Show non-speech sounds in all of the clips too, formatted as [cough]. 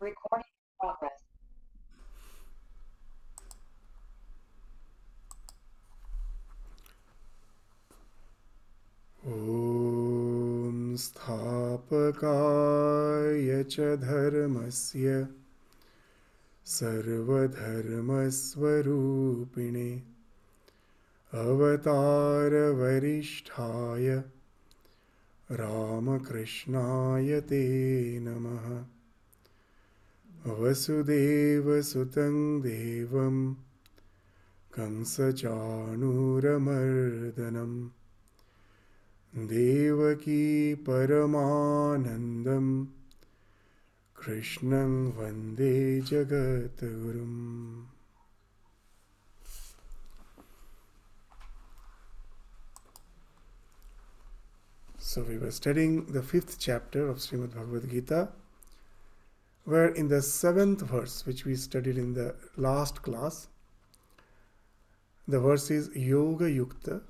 Recording in progress. ॐ स्थापकाय च धर्मस्य सर्वधर्मस्वरूपिणे अवतारवरिष्ठाय रामकृष्णाय ते नमः वसुदेवसुतं देवं कंसचाणूरमर्दनम् देवकी परमानन्दं कृष्णं वन्दे जगद्गुरुम् So we were studying the fifth chapter of Srimad Bhagavad Gita, where in the seventh verse, which we studied in the last class, the verse is Yoga Yukta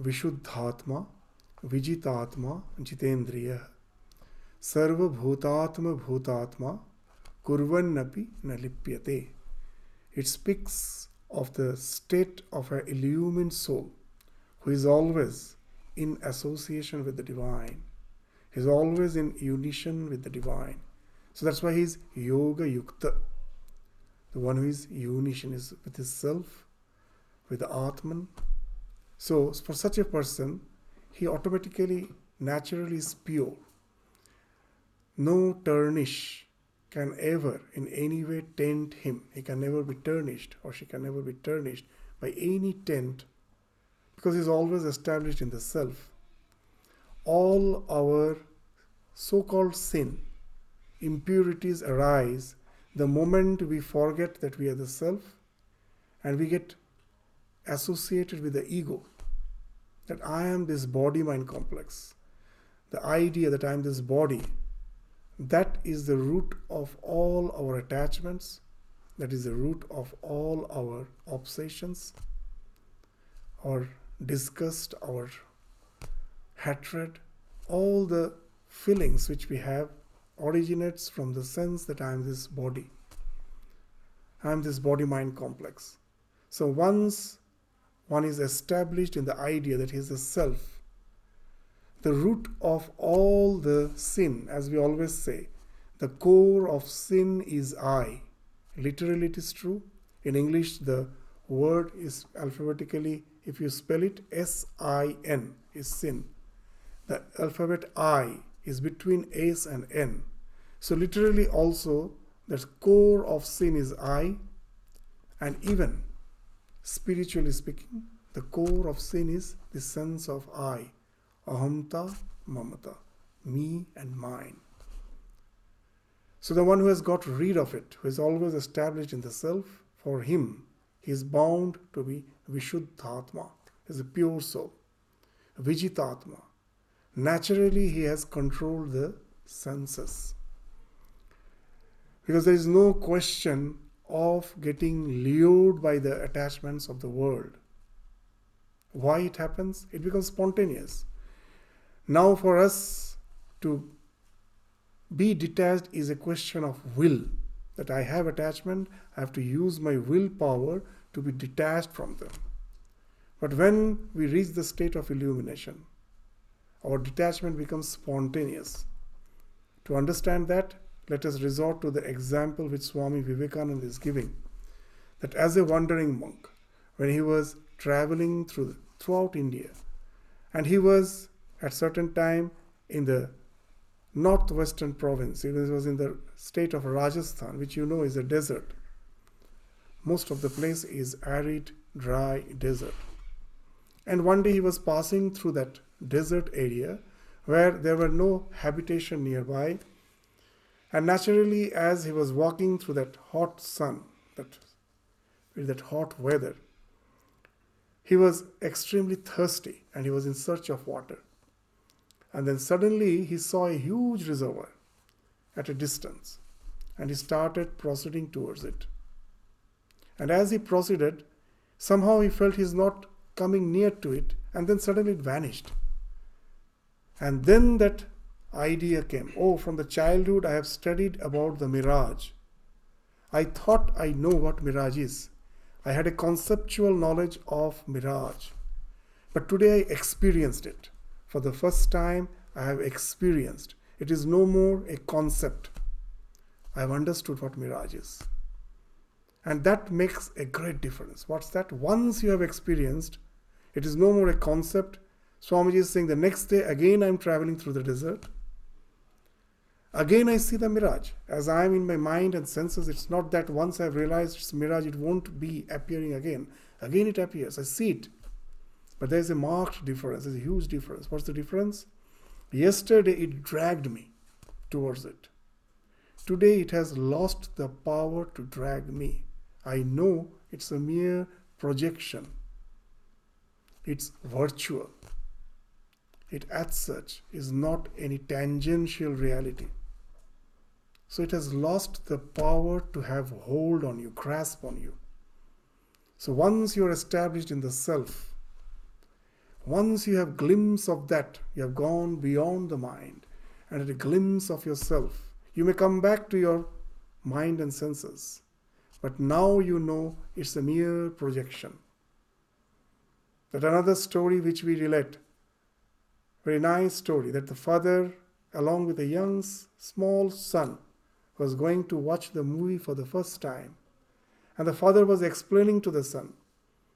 Vishuddhatma Vijitatma Jitendriya Sarvabhutatma Bhutatma Bhutatma Kurvannapi Nalipyate. It speaks of the state of an illumined soul who is always in association with the divine. Is always in unison with the divine. So that's why he is Yoga Yukta. The one who is unison is with his self, with the Atman. So for such a person, he automatically, naturally is pure. No tarnish can ever in any way taint him. He can never be tarnished or she can never be tarnished by any taint because he is always established in the self. All our so called sin, impurities arise the moment we forget that we are the self and we get associated with the ego that I am this body mind complex. The idea that I am this body, that is the root of all our attachments, that is the root of all our obsessions, our disgust, our hatred, all the feelings which we have originates from the sense that I am this body. I am this body mind complex. So once one is established in the idea that he is the self. The root of all the sin, as we always say, the core of sin is I. Literally, it is true. In English, the word is alphabetically, if you spell it, S I N is sin. The alphabet I is between S and N. So, literally, also, the core of sin is I, and even Spiritually speaking, the core of sin is the sense of I, ahamta, mamata, me and mine. So the one who has got rid of it, who is always established in the self, for him, he is bound to be Vishuddhatma, is a pure soul. Vijitatma. Naturally, he has controlled the senses. Because there is no question of getting lured by the attachments of the world. Why it happens? It becomes spontaneous. Now, for us to be detached is a question of will. That I have attachment, I have to use my willpower to be detached from them. But when we reach the state of illumination, our detachment becomes spontaneous. To understand that, let us resort to the example which Swami Vivekananda is giving. That as a wandering monk, when he was traveling through throughout India, and he was at certain time in the northwestern province, it was in the state of Rajasthan, which you know is a desert. Most of the place is arid, dry desert. And one day he was passing through that desert area where there were no habitation nearby and naturally, as he was walking through that hot sun, that, with that hot weather, he was extremely thirsty and he was in search of water. And then suddenly he saw a huge reservoir at a distance and he started proceeding towards it. And as he proceeded, somehow he felt he's not coming near to it, and then suddenly it vanished. And then that idea came. Oh, from the childhood I have studied about the mirage. I thought I know what mirage is. I had a conceptual knowledge of mirage. But today I experienced it. For the first time, I have experienced. It is no more a concept. I have understood what mirage is. And that makes a great difference. What's that? Once you have experienced, it is no more a concept. Swamiji is saying the next day again I'm traveling through the desert. Again I see the mirage. As I am in my mind and senses, it's not that once I've realized it's mirage, it won't be appearing again. Again it appears. I see it. But there's a marked difference, there's a huge difference. What's the difference? Yesterday it dragged me towards it. Today it has lost the power to drag me. I know it's a mere projection. It's virtual. It, as such, is not any tangential reality. So it has lost the power to have hold on you, grasp on you. So once you're established in the self, once you have glimpse of that, you have gone beyond the mind and at a glimpse of yourself, you may come back to your mind and senses. But now you know it's a mere projection. That another story which we relate, very nice story, that the father, along with a young, small son, was going to watch the movie for the first time. And the father was explaining to the son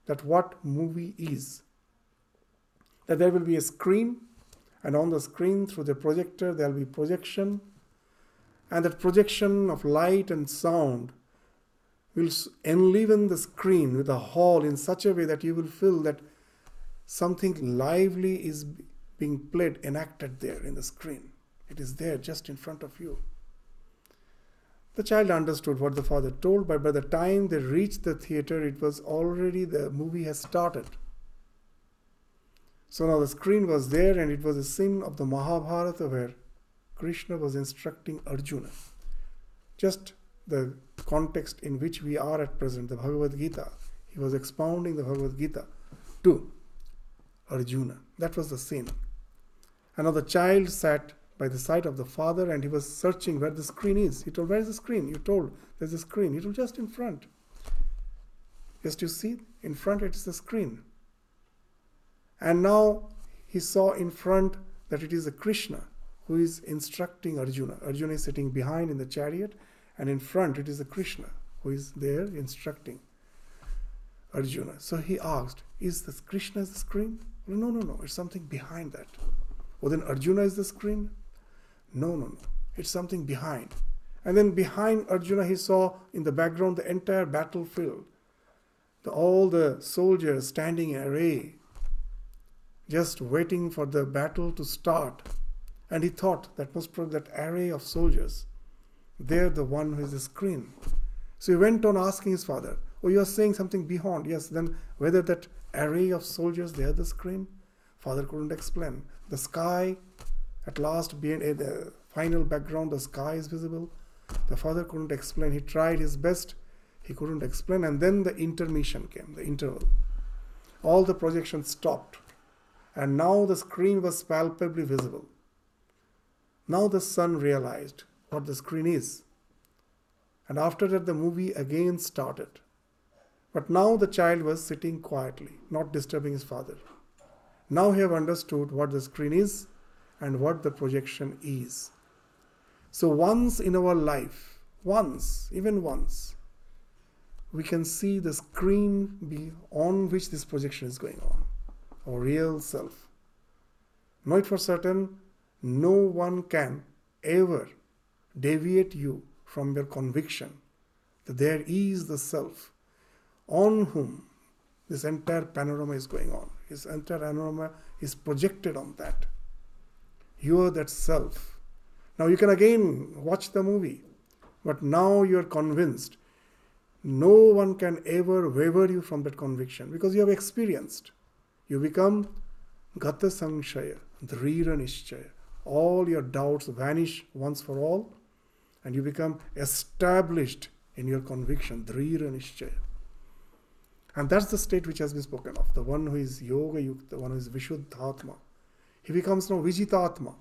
that what movie is. That there will be a screen, and on the screen through the projector there will be projection, and that projection of light and sound will enliven the screen with a hall in such a way that you will feel that something lively is being played, enacted there in the screen. It is there just in front of you. The child understood what the father told, but by the time they reached the theater, it was already the movie has started. So now the screen was there, and it was a scene of the Mahabharata where Krishna was instructing Arjuna. Just the context in which we are at present, the Bhagavad Gita. He was expounding the Bhagavad Gita to Arjuna. That was the scene. The child sat by the side of the father and he was searching where the screen is. He told, Where is the screen? You told, There's a screen. He told, Just in front. Just you see, in front it is the screen. And now he saw in front that it is a Krishna who is instructing Arjuna. Arjuna is sitting behind in the chariot and in front it is a Krishna who is there instructing Arjuna. So he asked, Is this Krishna the screen? No, no, no, it's something behind that. Well, then Arjuna is the screen? No, no, no, it's something behind. And then behind Arjuna, he saw in the background the entire battlefield, the, all the soldiers standing in array, just waiting for the battle to start. And he thought that must be that array of soldiers they're the one who is the screen. So he went on asking his father, Oh, you are saying something beyond. Yes, then whether that array of soldiers, they are the screen? Father couldn't explain. The sky, at last, being a, the final background, the sky is visible. The father couldn't explain. He tried his best. He couldn't explain. And then the intermission came, the interval. All the projections stopped. And now the screen was palpably visible. Now the son realized what the screen is. And after that, the movie again started. But now the child was sitting quietly, not disturbing his father. Now he have understood what the screen is and what the projection is. So once in our life, once, even once, we can see the screen on which this projection is going on, our real self. Know it for certain, no one can ever deviate you from your conviction that there is the self on whom this entire panorama is going on. His entire panorama is projected on that. You are that self. Now you can again watch the movie, but now you are convinced. No one can ever waver you from that conviction because you have experienced. You become Gata Samshaya, Dridha Nishchaya. All your doubts vanish once for all and you become established in your conviction, dridha nishchaya. And that's the state which has been spoken of, the one who is yoga yukta, the one who is vishuddhatma. He becomes now vijitatma.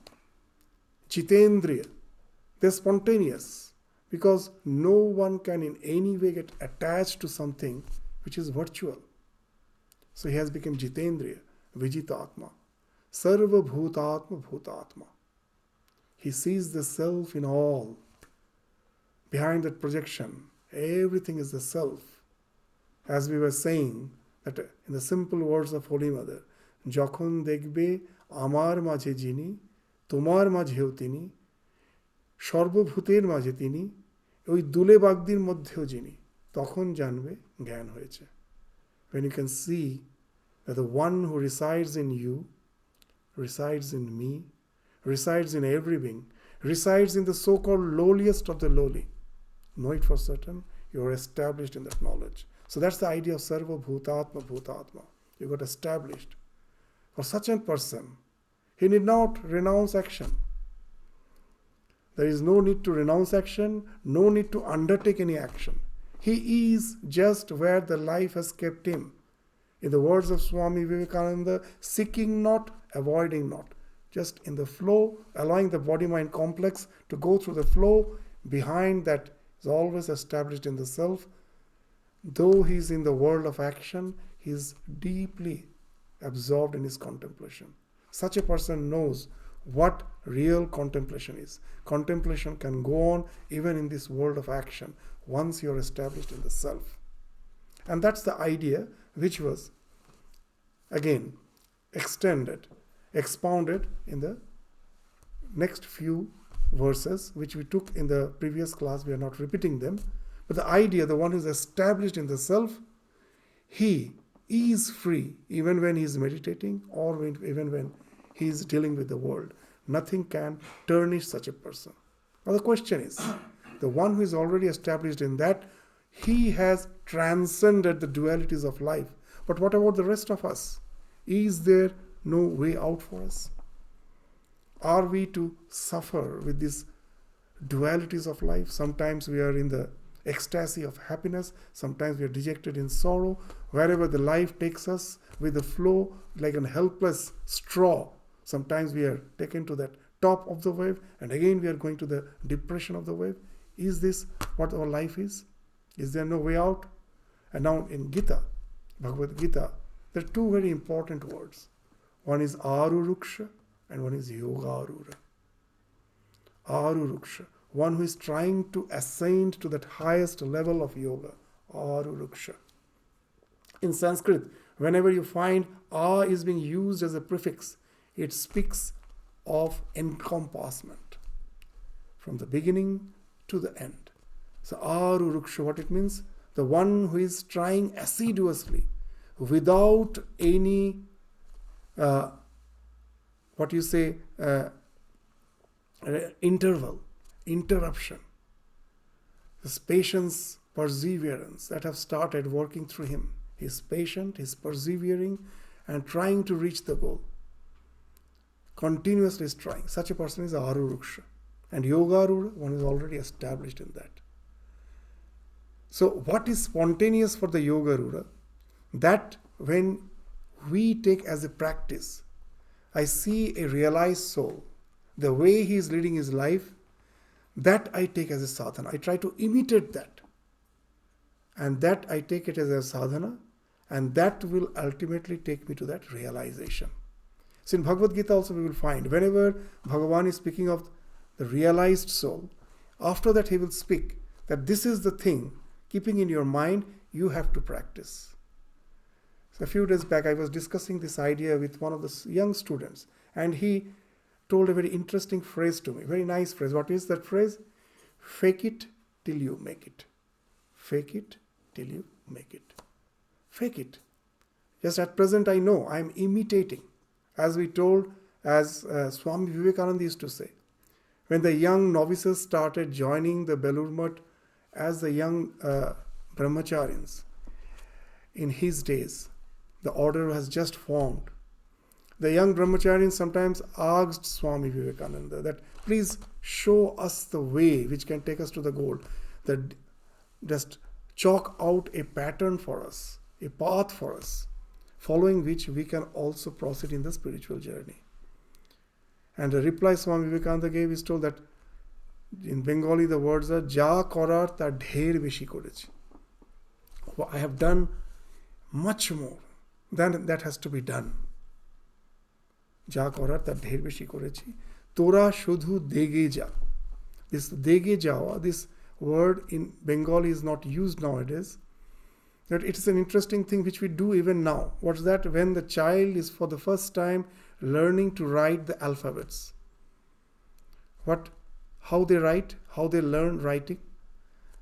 Jitendriya. They're spontaneous because no one can in any way get attached to something which is virtual. So he has become Jitendriya, Vijitatma, Sarva Bhutatma Bhutatma. He sees the self in all. Behind that projection, everything is the self. As we were saying, that in the simple words of Holy Mother, যখন দেখবে আমার মাঝে যিনি, তোমার মাঝেও তিনি, সর্বভূতের মাঝে তিনি, ওই দুলে বাগদির মধ্যেও যিনি, তখন জানবে জ্ঞান হয়েছে। When you can see that the one who resides in you resides in me resides in everything resides in the so called lowliest of the lowly know it for certain you are established in that knowledge so that's the idea of সর্বভূতাত্ম ভূতাত্মা you got established for such a person he need not renounce action there is no need to renounce action, no need to undertake any action. He is just where the life has kept him. In the words of Swami Vivekananda, seeking not, avoiding not. Just in the flow, allowing the body mind complex to go through the flow. Behind that is always established in the self. Though he is in the world of action, he is deeply absorbed in his contemplation. Such a person knows what real contemplation is. Contemplation can go on even in this world of action once you're established in the self. And that's the idea which was again extended, expounded in the next few verses which we took in the previous class. We are not repeating them. But the idea, the one who is established in the self, he is free even when he is meditating or when, even when he is dealing with the world. Nothing can tarnish such a person. Now, the question is the one who is already established in that, he has transcended the dualities of life. But what about the rest of us? Is there no way out for us? Are we to suffer with these dualities of life? Sometimes we are in the ecstasy of happiness, sometimes we are dejected in sorrow. Wherever the life takes us with the flow, like an helpless straw, Sometimes we are taken to that top of the wave, and again we are going to the depression of the wave. Is this what our life is? Is there no way out? And now in Gita, Bhagavad Gita, there are two very important words. One is Arurukshu and one is Yogarudha. Arurukshu, one who is trying to ascend to that highest level of yoga. Arurukshu. In Sanskrit, whenever you find A is being used as a prefix, it speaks of encompassment from the beginning to the end. So, Arurukshu, what it means? The one who is trying assiduously without any, uh, what you say, uh, interval, interruption. This patience, perseverance that have started working through him. He's patient, he's persevering, and trying to reach the goal continuously trying. Such a person is Arurukshu. And Yogarudha, one is already established in that. So, what is spontaneous for the Yogarudha? That when we take as a practice, I see a realized soul, the way he is leading his life, that I take as a sadhana. I try to imitate that. And that I take it as a sadhana, and that will ultimately take me to that realization. So in Bhagavad Gita also we will find whenever Bhagavan is speaking of the realized soul, after that he will speak that this is the thing, keeping in your mind, you have to practice. So a few days back I was discussing this idea with one of the young students and he told a very interesting phrase to me, very nice phrase. What is that phrase? Fake it till you make it. Fake it till you make it. Fake it. Just at present I know I am imitating as we told, as uh, Swami Vivekananda used to say. When the young novices started joining the Belur as the young uh, brahmacharyans, in his days, the order has just formed. The young brahmacharyans sometimes asked Swami Vivekananda that, please show us the way which can take us to the goal. That just chalk out a pattern for us, a path for us following which we can also proceed in the spiritual journey. And the reply Swami Vivekananda gave is told that in Bengali the words are Ja korar ta dher beshi korechi. I have done much more than that has to be done. যা করার তার ঢের বেশি করেছি তোরা শুধু দেগে যা this dege jawa this word in bengali is not used nowadays that it is an interesting thing which we do even now what's that when the child is for the first time learning to write the alphabets what how they write how they learn writing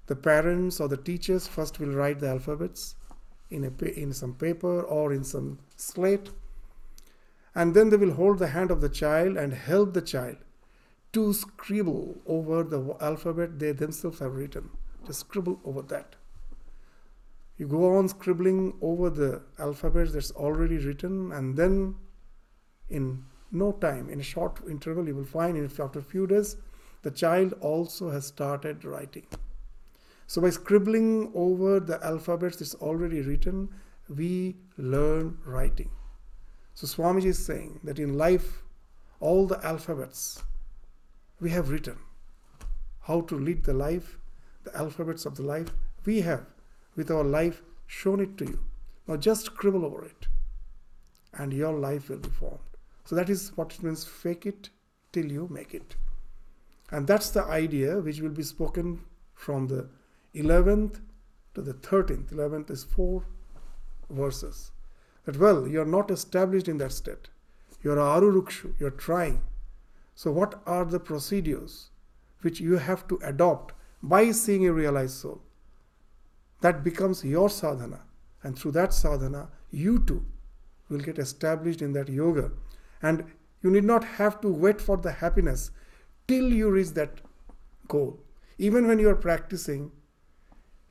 the parents or the teachers first will write the alphabets in, a, in some paper or in some slate. And then they will hold the hand of the child and help the child to scribble over the alphabet they themselves have written. Just scribble over that. You go on scribbling over the alphabet that's already written, and then in no time, in a short interval, you will find after a few days, the child also has started writing. So by scribbling over the alphabets that's already written, we learn writing. So Swamiji is saying that in life, all the alphabets we have written. How to lead the life, the alphabets of the life, we have with our life shown it to you. Now just scribble over it, and your life will be formed. So that is what it means fake it till you make it. And that's the idea which will be spoken from the 11th to the 13th. 11th is four verses. That, well, you are not established in that state. You are arurukshu, you are trying. So, what are the procedures which you have to adopt by seeing a realized soul? That becomes your sadhana. And through that sadhana, you too will get established in that yoga. And you need not have to wait for the happiness till you reach that goal. Even when you are practicing,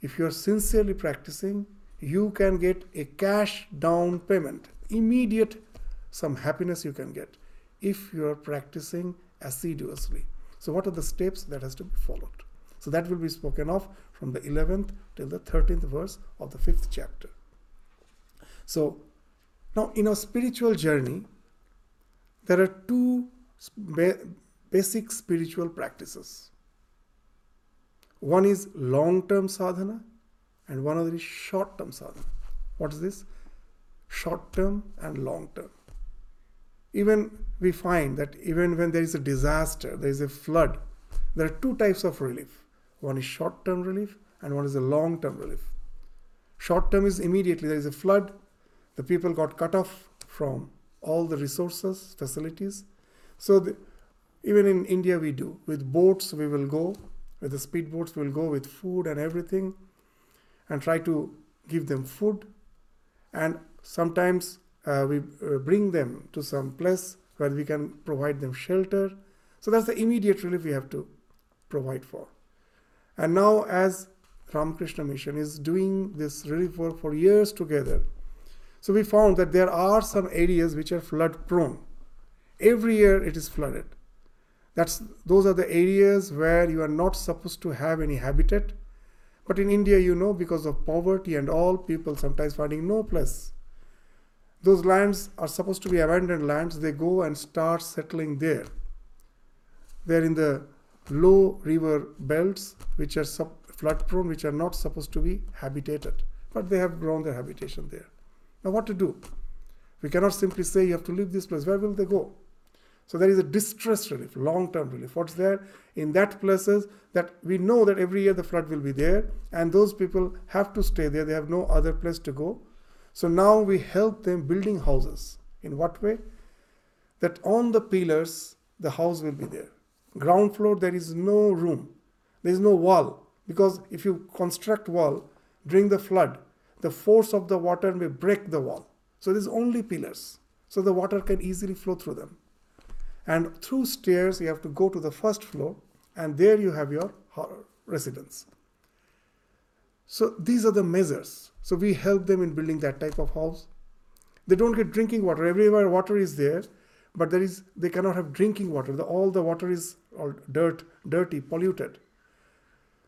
if you are sincerely practicing, you can get a cash down payment, immediate some happiness you can get if you are practicing assiduously. So, what are the steps that has to be followed? So, that will be spoken of from the 11th till the 13th verse of the 5th chapter. So, now in our spiritual journey, there are two basic spiritual practices. One is long term sadhana and one other is short term sadhana. What is this? Short term and long term. Even we find that even when there is a disaster, there is a flood, there are two types of relief. One is short term relief and one is a long term relief. Short term is immediately there is a flood, the people got cut off from all the resources, facilities. So, the, even in India, we do. With boats, we will go with the speedboats we'll go with food and everything and try to give them food. And sometimes uh, we uh, bring them to some place where we can provide them shelter. So that's the immediate relief we have to provide for. And now as ramakrishna mission is doing this relief work for years together so we found that there are some areas which are flood prone. Every year it is flooded. That's those are the areas where you are not supposed to have any habitat. But in India, you know, because of poverty and all, people sometimes finding no place. Those lands are supposed to be abandoned lands. They go and start settling there. They're in the low river belts, which are flood prone, which are not supposed to be habitated. But they have grown their habitation there. Now, what to do? We cannot simply say you have to leave this place. Where will they go? So there is a distress relief, long-term relief. What's there in that places that we know that every year the flood will be there, and those people have to stay there. They have no other place to go. So now we help them building houses. In what way? That on the pillars the house will be there. Ground floor there is no room. There is no wall because if you construct wall during the flood, the force of the water may break the wall. So there's only pillars. So the water can easily flow through them and through stairs you have to go to the first floor and there you have your residence. So these are the measures. So we help them in building that type of house. They don't get drinking water. Everywhere water is there but there is they cannot have drinking water. The, all the water is all dirt dirty polluted.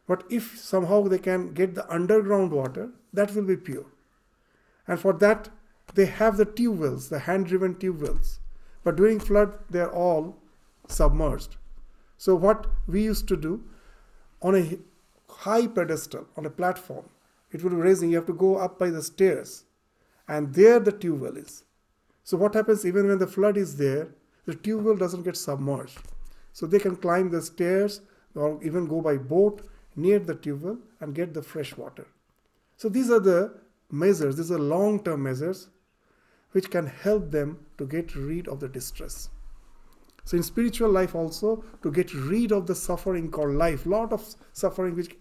But if somehow they can get the underground water that will be pure. And for that they have the tube wells the hand driven tube wells but during flood, they are all submerged. So, what we used to do on a high pedestal, on a platform, it will be raising, you have to go up by the stairs, and there the tube well is. So, what happens even when the flood is there, the tube well doesn't get submerged. So, they can climb the stairs or even go by boat near the tube well and get the fresh water. So, these are the measures, these are long term measures which can help them to get rid of the distress. So in spiritual life also, to get rid of the suffering called life, lot of suffering which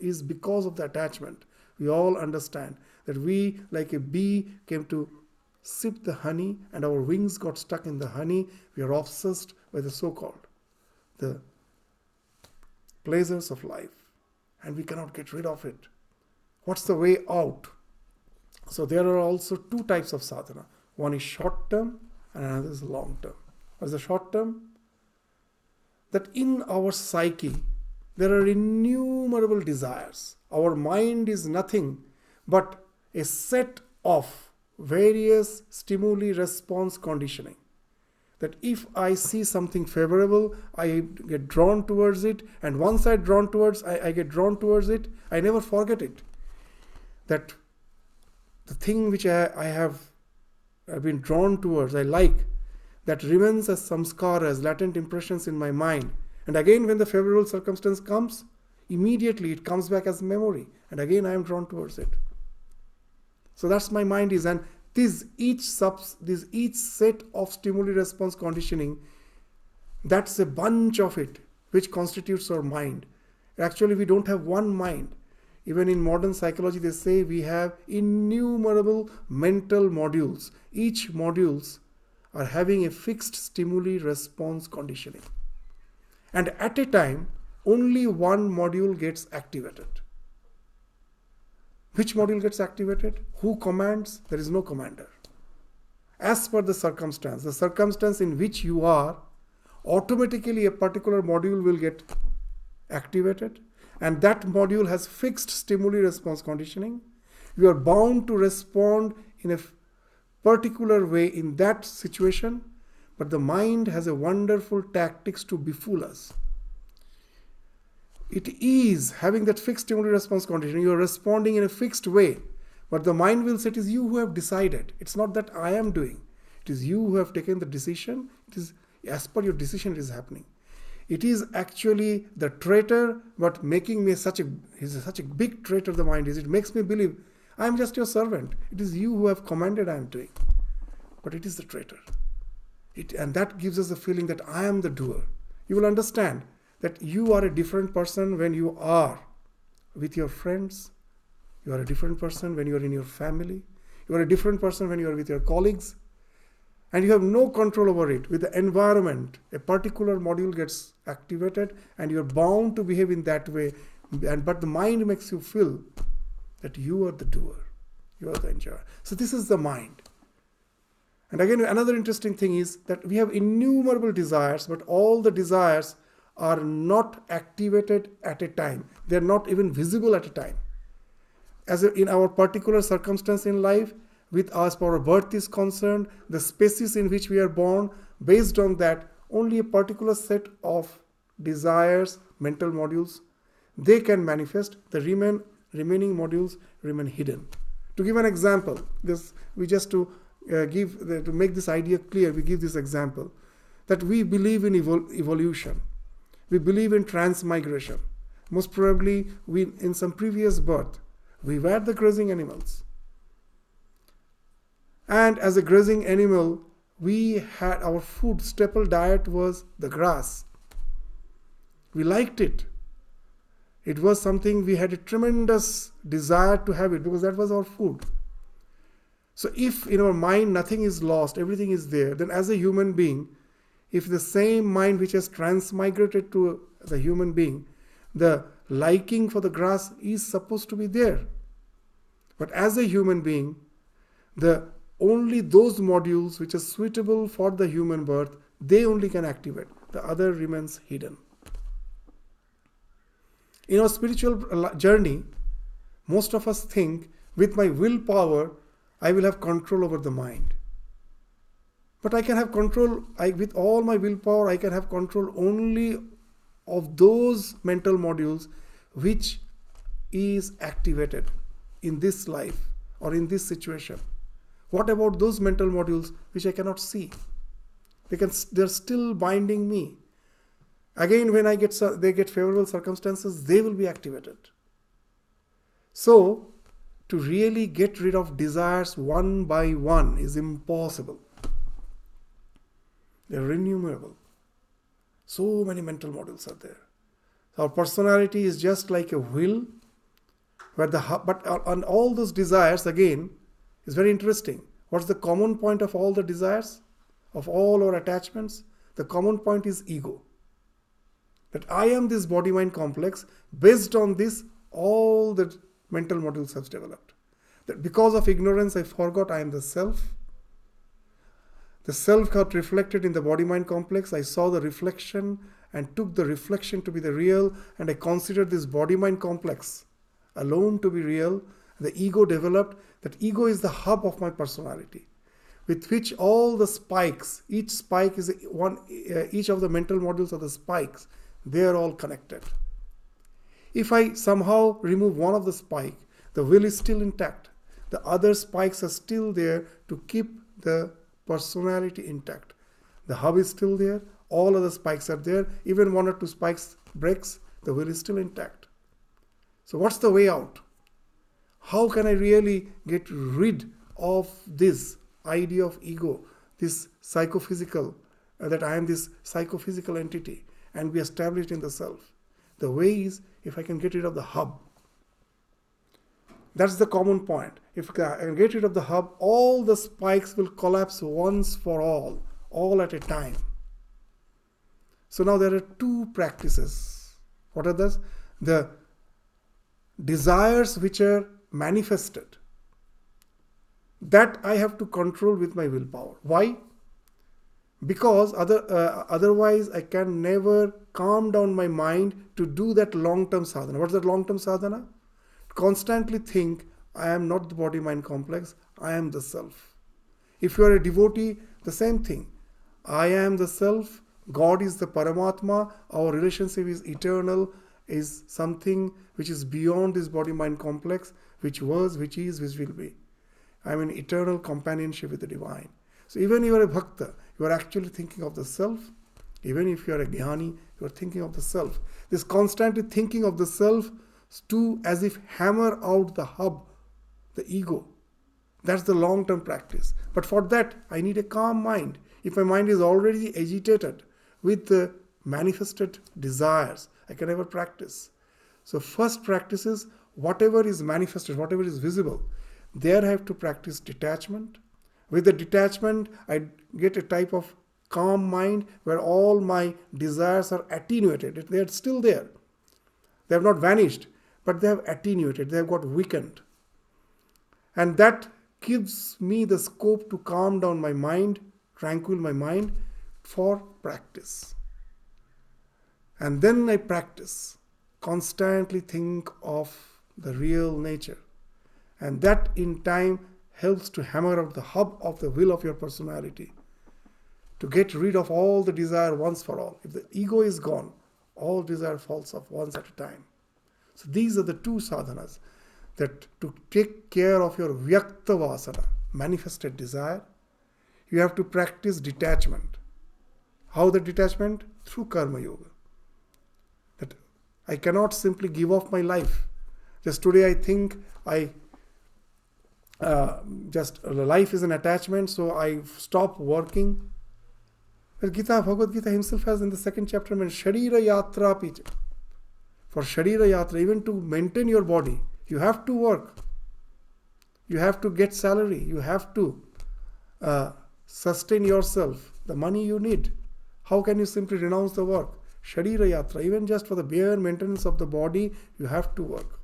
is because of the attachment. We all understand that we, like a bee, came to sip the honey and our wings got stuck in the honey. We are obsessed by the so-called, the pleasures of life. And we cannot get rid of it. What's the way out? So there are also two types of sadhana. One is short term and another is long term. What is the short term? That in our psyche there are innumerable desires. Our mind is nothing but a set of various stimuli response conditioning. That if I see something favorable, I get drawn towards it, and once I drawn towards, I, I get drawn towards it, I never forget it. That the thing which I, I have I've been drawn towards, I like, that remains as samskara, as latent impressions in my mind. And again, when the favorable circumstance comes, immediately it comes back as memory. And again, I am drawn towards it. So that's my mind is. And this each subs, this each set of stimuli response conditioning, that's a bunch of it which constitutes our mind. Actually, we don't have one mind. Even in modern psychology, they say we have innumerable mental modules. Each modules are having a fixed stimuli response conditioning. And at a time, only one module gets activated. Which module gets activated? Who commands? There is no commander. As per the circumstance, the circumstance in which you are, automatically a particular module will get activated and that module has fixed stimuli response conditioning, you are bound to respond in a particular way in that situation, but the mind has a wonderful tactics to befool us. It is having that fixed stimuli response conditioning. You are responding in a fixed way, but the mind will say it is you who have decided. It's not that I am doing. It is you who have taken the decision. It is as per your decision it is happening. It is actually the traitor, but making me such a he's such a big traitor. Of the mind is. It makes me believe I am just your servant. It is you who have commanded I am doing, but it is the traitor. It and that gives us the feeling that I am the doer. You will understand that you are a different person when you are with your friends. You are a different person when you are in your family. You are a different person when you are with your colleagues and you have no control over it. With the environment a particular module gets activated and you're bound to behave in that way. And but the mind makes you feel that you are the doer. You are the enjoyer. So this is the mind. And again another interesting thing is that we have innumerable desires but all the desires are not activated at a time. They're not even visible at a time. As in our particular circumstance in life with as as birth is concerned, the species in which we are born, based on that, only a particular set of desires, mental modules, they can manifest. The remain, remaining modules remain hidden. To give an example, this we just to uh, give to make this idea clear, we give this example that we believe in evol- evolution, we believe in transmigration. Most probably, we in some previous birth we were the grazing animals and as a grazing animal, we had our food staple diet was the grass. We liked it. It was something we had a tremendous desire to have it because that was our food. So, if in our mind nothing is lost, everything is there, then as a human being, if the same mind which has transmigrated to the human being, the liking for the grass is supposed to be there. But as a human being, the only those modules which are suitable for the human birth, they only can activate. The other remains hidden. In our spiritual journey, most of us think with my willpower, I will have control over the mind. But I can have control, I, with all my willpower, I can have control only of those mental modules which is activated in this life or in this situation. What about those mental modules which I cannot see? They can, they're still binding me. Again, when I get they get favorable circumstances, they will be activated. So, to really get rid of desires one by one is impossible. They're innumerable. So many mental models are there. Our personality is just like a wheel, where the but uh, on all those desires again is very interesting. What's the common point of all the desires, of all our attachments? The common point is ego. That I am this body mind complex. Based on this, all the mental modules have developed. That because of ignorance, I forgot I am the self. The self got reflected in the body mind complex. I saw the reflection and took the reflection to be the real, and I considered this body mind complex alone to be real. The ego developed. That ego is the hub of my personality, with which all the spikes, each spike is one, uh, each of the mental modules are the spikes. They are all connected. If I somehow remove one of the spike, the wheel is still intact. The other spikes are still there to keep the personality intact. The hub is still there, all other spikes are there. Even one or two spikes breaks, the wheel is still intact. So what's the way out? How can I really get rid of this idea of ego, this psychophysical, uh, that I am this psychophysical entity and be established in the self? The way is if I can get rid of the hub. That's the common point. If I can get rid of the hub, all the spikes will collapse once for all, all at a time. So now there are two practices. What are those? The desires which are manifested. That I have to control with my willpower. Why? Because other, uh, otherwise I can never calm down my mind to do that long-term sadhana. What's that long-term sadhana? Constantly think, I am not the body-mind complex, I am the self. If you are a devotee, the same thing. I am the self, God is the Paramatma, our relationship is eternal, is something which is beyond this body mind complex, which was, which is, which will be. I mean, eternal companionship with the divine. So, even you are a bhakta, you are actually thinking of the self. Even if you are a jnani, you are thinking of the self. This constantly thinking of the self to as if hammer out the hub, the ego. That's the long term practice. But for that, I need a calm mind. If my mind is already agitated, with the manifested desires. I can never practice. So, first practice is whatever is manifested, whatever is visible, there I have to practice detachment. With the detachment, I get a type of calm mind where all my desires are attenuated. They are still there. They have not vanished, but they have attenuated, they have got weakened. And that gives me the scope to calm down my mind, tranquil my mind, for practice. And then I practice, constantly think of the real nature. And that in time helps to hammer out the hub of the will of your personality, to get rid of all the desire once for all. If the ego is gone, all desire falls off once at a time. So these are the two sadhanas that to take care of your vyakta vasana, manifested desire, you have to practice detachment. How the detachment? Through Karma Yoga. That I cannot simply give off my life. Just today I think I uh, just uh, life is an attachment, so I stop working. But Gita, Bhagavad Gita himself has in the second chapter mentioned Sharira Yatra. For Sharira Yatra, even to maintain your body, you have to work. You have to get salary. You have to uh, sustain yourself. The money you need. How can you simply renounce the work? Sharira Yatra, even just for the bare maintenance of the body, you have to work.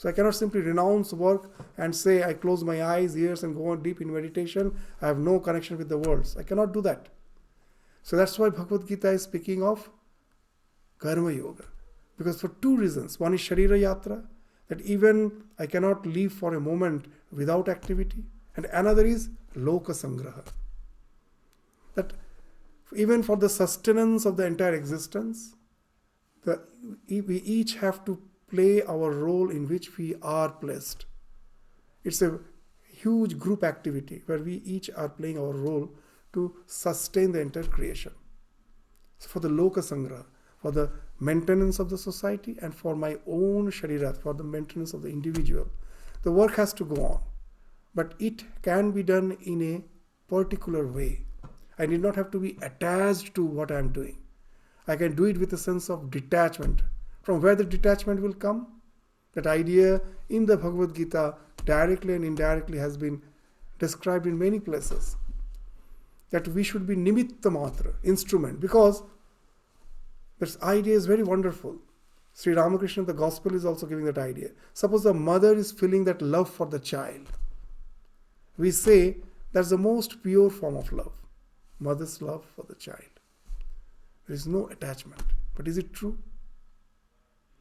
So I cannot simply renounce work and say I close my eyes, ears, and go on deep in meditation. I have no connection with the worlds. I cannot do that. So that's why Bhagavad Gita is speaking of Karma Yoga. Because for two reasons. One is Sharira Yatra, that even I cannot leave for a moment without activity. And another is Loka Sangraha that even for the sustenance of the entire existence, the, we each have to play our role in which we are placed. It's a huge group activity where we each are playing our role to sustain the entire creation. So for the Loka Sangra, for the maintenance of the society, and for my own Sharirat, for the maintenance of the individual, the work has to go on. But it can be done in a particular way. I need not have to be attached to what I am doing. I can do it with a sense of detachment. From where the detachment will come? That idea in the Bhagavad Gita directly and indirectly has been described in many places. That we should be nimitta matra, instrument, because this idea is very wonderful. Sri Ramakrishna, the gospel is also giving that idea. Suppose the mother is feeling that love for the child. We say that's the most pure form of love mother's love for the child. There is no attachment. But is it true?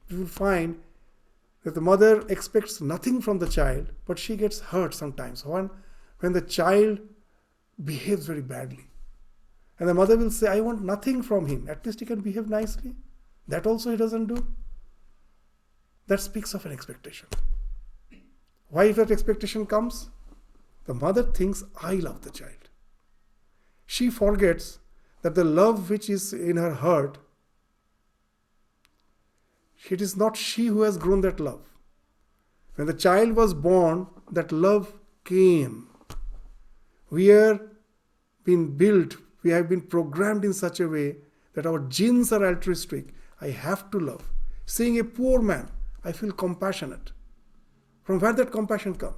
You will find that the mother expects nothing from the child, but she gets hurt sometimes when, when the child behaves very badly. And the mother will say, I want nothing from him. At least he can behave nicely. That also he doesn't do. That speaks of an expectation. Why, if that expectation comes, the mother thinks, I love the child she forgets that the love which is in her heart, it is not she who has grown that love. When the child was born, that love came. We are being built, we have been programmed in such a way that our genes are altruistic. I have to love. Seeing a poor man, I feel compassionate. From where that compassion come?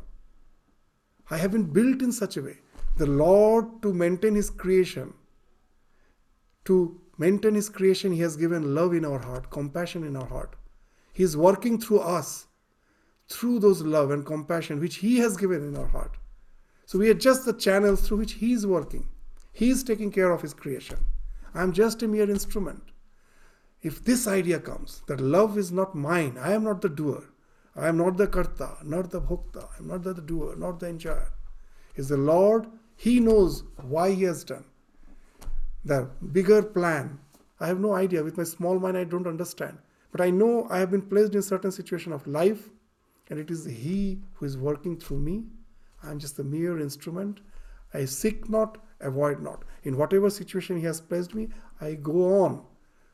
I have been built in such a way the Lord to maintain His creation, to maintain His creation, He has given love in our heart, compassion in our heart. He is working through us, through those love and compassion which He has given in our heart. So we are just the channels through which He is working. He is taking care of His creation. I am just a mere instrument. If this idea comes that love is not mine, I am not the doer, I am not the karta, not the bhokta, I am not the doer, not the enjoyer. Is the Lord he knows why he has done. The bigger plan, I have no idea. With my small mind, I don't understand. But I know I have been placed in certain situation of life, and it is He who is working through me. I am just a mere instrument. I seek not, avoid not. In whatever situation He has placed me, I go on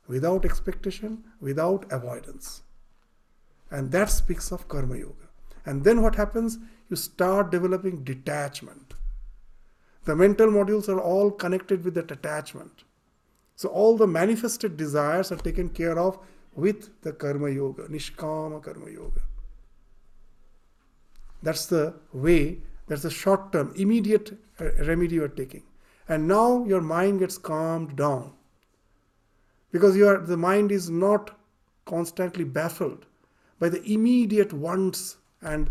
without expectation, without avoidance. And that speaks of Karma Yoga. And then what happens? You start developing detachment. The mental modules are all connected with that attachment. So all the manifested desires are taken care of with the Karma Yoga, Nishkama Karma Yoga. That's the way, that's the short term, immediate uh, remedy you are taking. And now your mind gets calmed down. Because you are, the mind is not constantly baffled by the immediate wants and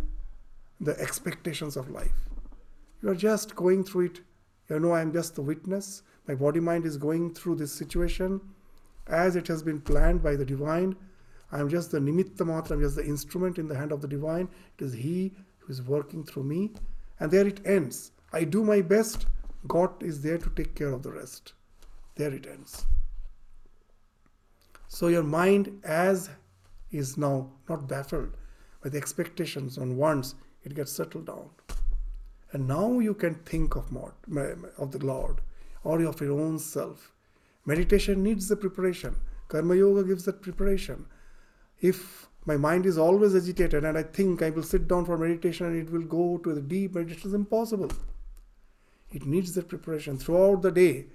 the expectations of life. You are just going through it. You know, I'm just the witness. My body mind is going through this situation as it has been planned by the divine. I'm just the nimitta matra, I'm just the instrument in the hand of the divine. It is He who is working through me. And there it ends. I do my best. God is there to take care of the rest. There it ends. So your mind, as is now not baffled by the expectations and wants, it gets settled down. And now you can think of, of the Lord or of your own self. Meditation needs the preparation. Karma Yoga gives that preparation. If my mind is always agitated and I think I will sit down for meditation and it will go to the deep meditation, is impossible. It needs that preparation. Throughout the day,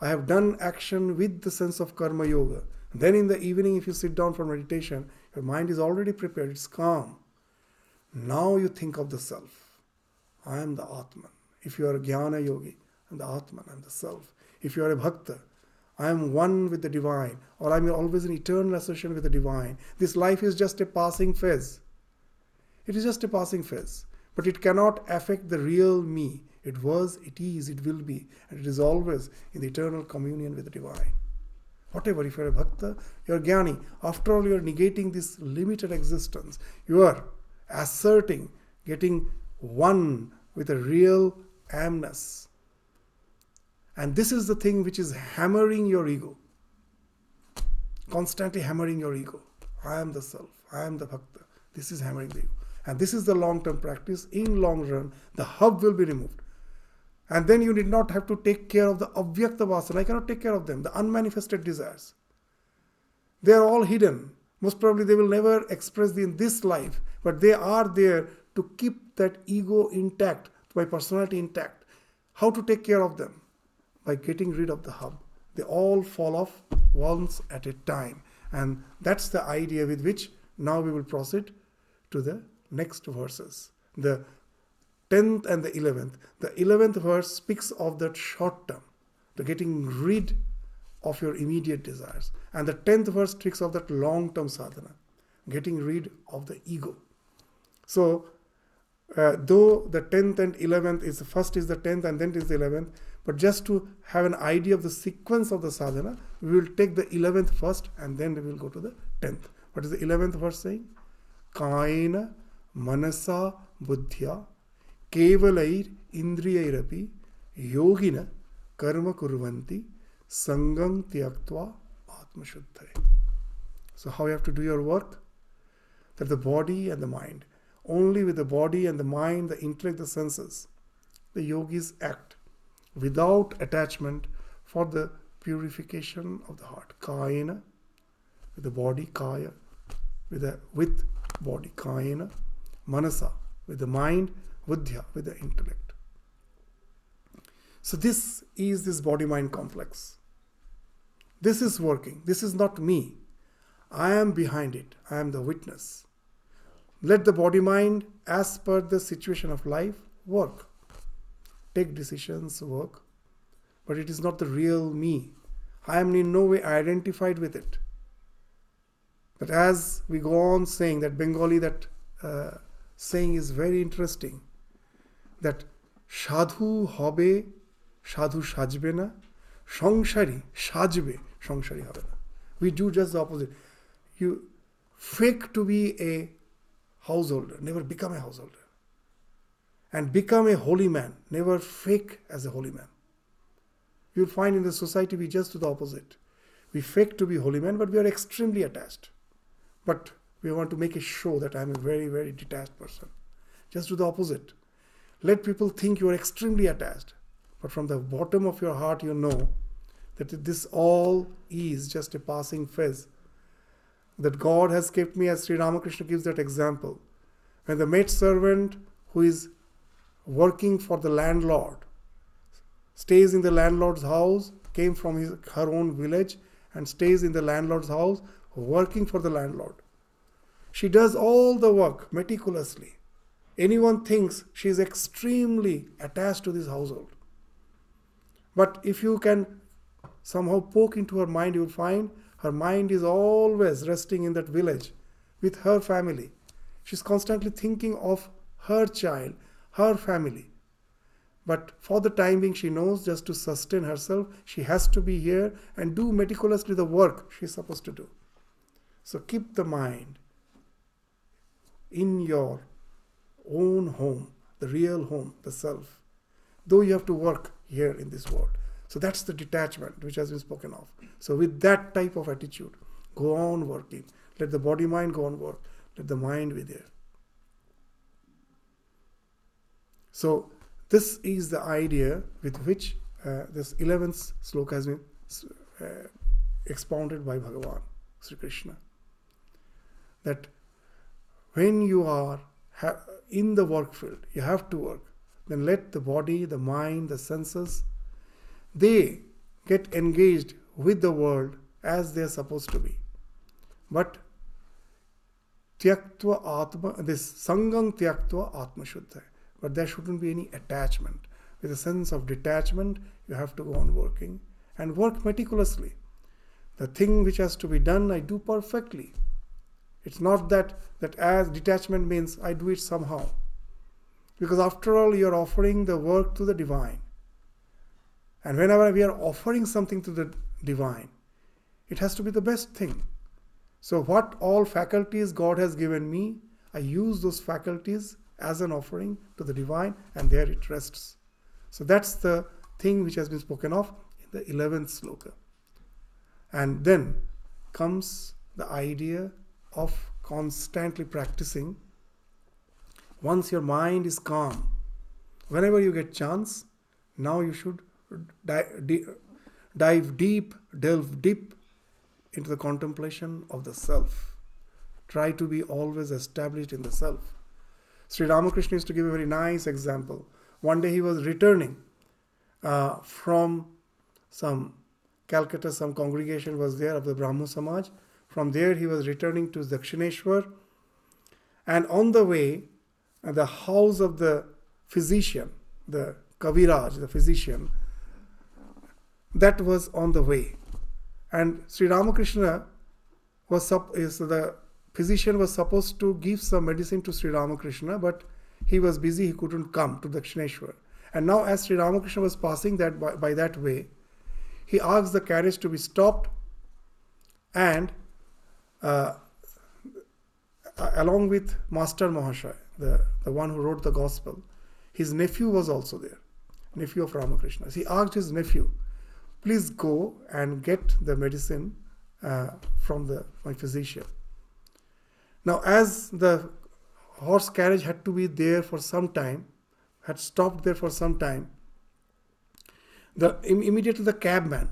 I have done action with the sense of Karma Yoga. Then in the evening, if you sit down for meditation, your mind is already prepared, it's calm. Now you think of the self. I am the Atman. If you are a Jnana Yogi, I'm the Atman, I'm the Self. If you are a Bhakta, I am one with the divine, or I'm always in eternal association with the divine. This life is just a passing phase. It is just a passing phase, but it cannot affect the real me. It was, it is, it will be, and it is always in the eternal communion with the divine. Whatever, if you're a bhakta, you're jnani. After all, you're negating this limited existence. You are asserting, getting one with a real amness. And this is the thing which is hammering your ego. Constantly hammering your ego. I am the self. I am the bhakta. This is hammering the ego. And this is the long-term practice. In long run, the hub will be removed. And then you need not have to take care of the avyakta vasana. I cannot take care of them, the unmanifested desires. They are all hidden. Most probably they will never express in this life, but they are there to keep that ego intact, my personality intact. How to take care of them? By getting rid of the hub. They all fall off once at a time. And that's the idea with which now we will proceed to the next verses. The 10th and the 11th. The 11th verse speaks of that short term, the getting rid of your immediate desires. And the 10th verse speaks of that long term sadhana, getting rid of the ego. So, uh, though the 10th and 11th is first is the 10th and then it is the 11th but just to have an idea of the sequence of the sadhana we will take the 11th first and then we will go to the 10th what is the 11th verse saying? Kaina manasa buddhya kevalair indriyairapi yogina karma kurvanti sangam tyaktva atmashuddhaya so how you have to do your work? That the body and the mind only with the body and the mind the intellect the senses the yogis act without attachment for the purification of the heart kayana with the body kaya with the with body kayana manasa with the mind Buddhya, with the intellect. So this is this body-mind complex. This is working. This is not me. I am behind it. I am the witness. Let the body-mind, as per the situation of life, work. Take decisions, work. But it is not the real me. I am in no way identified with it. But as we go on saying that Bengali, that uh, saying is very interesting that সাধু হবে সাধু সাজবে না সংসারী সাজবে সংসারী হবে না we do just the opposite you fake two B A householder, never become a householder. And become a holy man, never fake as a holy man. You'll find in the society we just do the opposite. We fake to be holy men, but we are extremely attached. But we want to make a show that I'm a very, very detached person. Just do the opposite. Let people think you are extremely attached. But from the bottom of your heart, you know that this all is just a passing phase that God has kept me, as Sri Ramakrishna gives that example. When the maid servant who is working for the landlord stays in the landlord's house, came from his, her own village, and stays in the landlord's house, working for the landlord. She does all the work meticulously anyone thinks she is extremely attached to this household. But if you can somehow poke into her mind, you will find her mind is always resting in that village with her family. She's constantly thinking of her child, her family. But for the time being, she knows just to sustain herself, she has to be here and do meticulously the work she's supposed to do. So keep the mind in your own home, the real home, the self, though you have to work here in this world. So that's the detachment which has been spoken of. So, with that type of attitude, go on working. Let the body mind go on work. Let the mind be there. So, this is the idea with which uh, this 11th sloka has been uh, expounded by Bhagavan, Sri Krishna. That when you are ha- in the work field, you have to work. Then let the body, the mind, the senses, they get engaged with the world as they are supposed to be. But tyaktva atma, this sangang tyaktva atma shuddha. But there shouldn't be any attachment. With a sense of detachment, you have to go on working and work meticulously. The thing which has to be done, I do perfectly. It's not that that as detachment means I do it somehow. Because after all, you're offering the work to the divine. And whenever we are offering something to the divine, it has to be the best thing. So, what all faculties God has given me, I use those faculties as an offering to the divine, and there it rests. So, that's the thing which has been spoken of in the 11th sloka. And then comes the idea of constantly practicing. Once your mind is calm, whenever you get chance, now you should dive deep, delve deep into the contemplation of the self. Try to be always established in the self. Sri Ramakrishna used to give a very nice example. One day he was returning uh, from some Calcutta, some congregation was there of the Brahmo Samaj. From there, he was returning to Dakshineshwar. And on the way, uh, the house of the physician, the Kaviraj, the physician, that was on the way. And Sri Ramakrishna was sup- is the physician was supposed to give some medicine to Sri Ramakrishna, but he was busy, he couldn't come to Dakshineshwar. And now, as Sri Ramakrishna was passing that by, by that way, he asked the carriage to be stopped and uh, along with Master Mahashay, the, the one who wrote the gospel, his nephew was also there, nephew of Ramakrishna. He asked his nephew, please go and get the medicine uh, from the, my physician. Now, as the horse carriage had to be there for some time, had stopped there for some time, the immediately the cabman,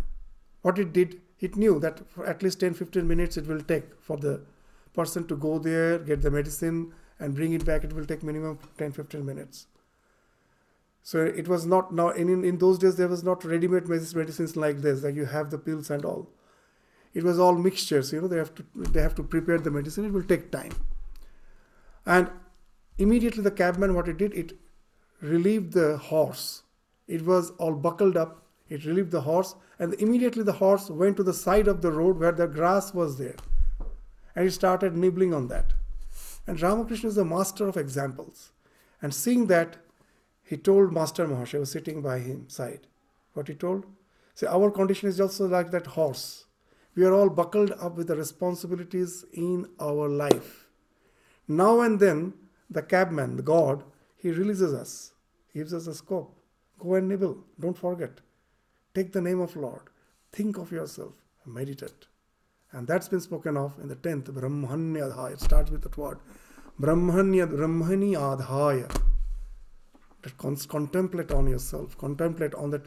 what it did, it knew that for at least 10-15 minutes it will take for the person to go there, get the medicine, and bring it back. It will take minimum 10-15 minutes. So it was not now in, in those days there was not ready-made medicines like this, like you have the pills and all. It was all mixtures, you know, they have to they have to prepare the medicine, it will take time. And immediately the cabman what it did, it relieved the horse. It was all buckled up, it relieved the horse, and immediately the horse went to the side of the road where the grass was there. And it started nibbling on that. And Ramakrishna is the master of examples. And seeing that, he told Master Mahasaya, was sitting by him side. What he told? Say, our condition is also like that horse. We are all buckled up with the responsibilities in our life. Now and then, the cabman, the God, he releases us, gives us a scope. Go and nibble. Don't forget. Take the name of Lord. Think of yourself. Meditate. And that's been spoken of in the 10th, Brahmanya It starts with that word. Brahmanya, Brahmani Adhaya contemplate on yourself, contemplate on that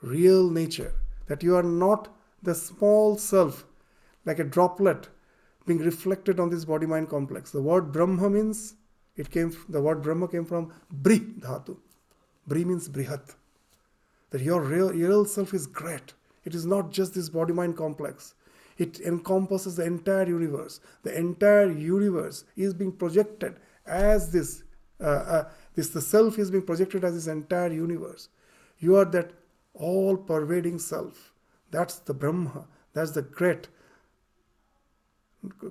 real nature, that you are not the small self, like a droplet being reflected on this body mind complex. The word Brahma means, it came, the word Brahma came from Bri Dhatu. Bri means Brihat. That your real, real self is great. It is not just this body mind complex. It encompasses the entire universe. The entire universe is being projected as this uh, uh, this the self is being projected as this entire universe. You are that all pervading self. That's the Brahma. That's the great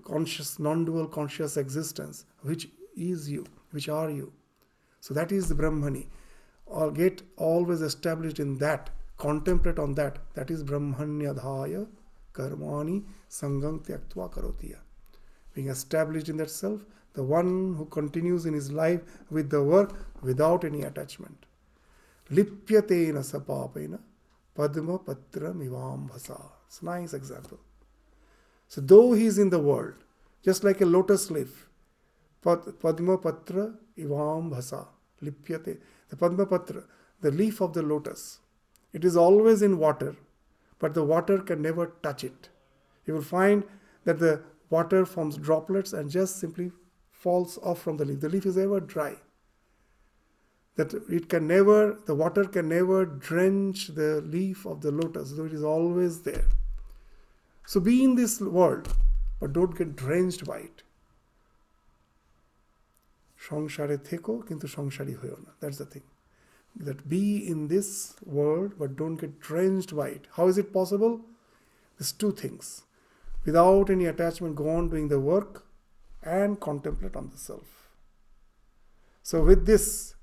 conscious, non dual conscious existence, which is you, which are you. So that is the Brahmani. Or get always established in that, contemplate on that. That is Brahmanyadhaya karmani sangam tyaktva karotiya. Being established in that self, the one who continues in his life with the work without any attachment. Lipyatena sapapena padma patra mivambhasa. It's a nice example. So though he is in the world, just like a lotus leaf, padma patra ivambhasa lipyate. The padma patra, the leaf of the lotus, it is always in water, but the water can never touch it. You will find that the water forms droplets and just simply falls off from the leaf. The leaf is ever dry. That it can never, the water can never drench the leaf of the lotus, though it is always there. So be in this world, but don't get drenched by it. সংসারে থেকো কিন্তু সংসারী হয়েও না that's the thing that be in this world but don't get drenched by it. How is it possible? There's two things. Without any attachment, go on doing the work and contemplate on the self. So, with this,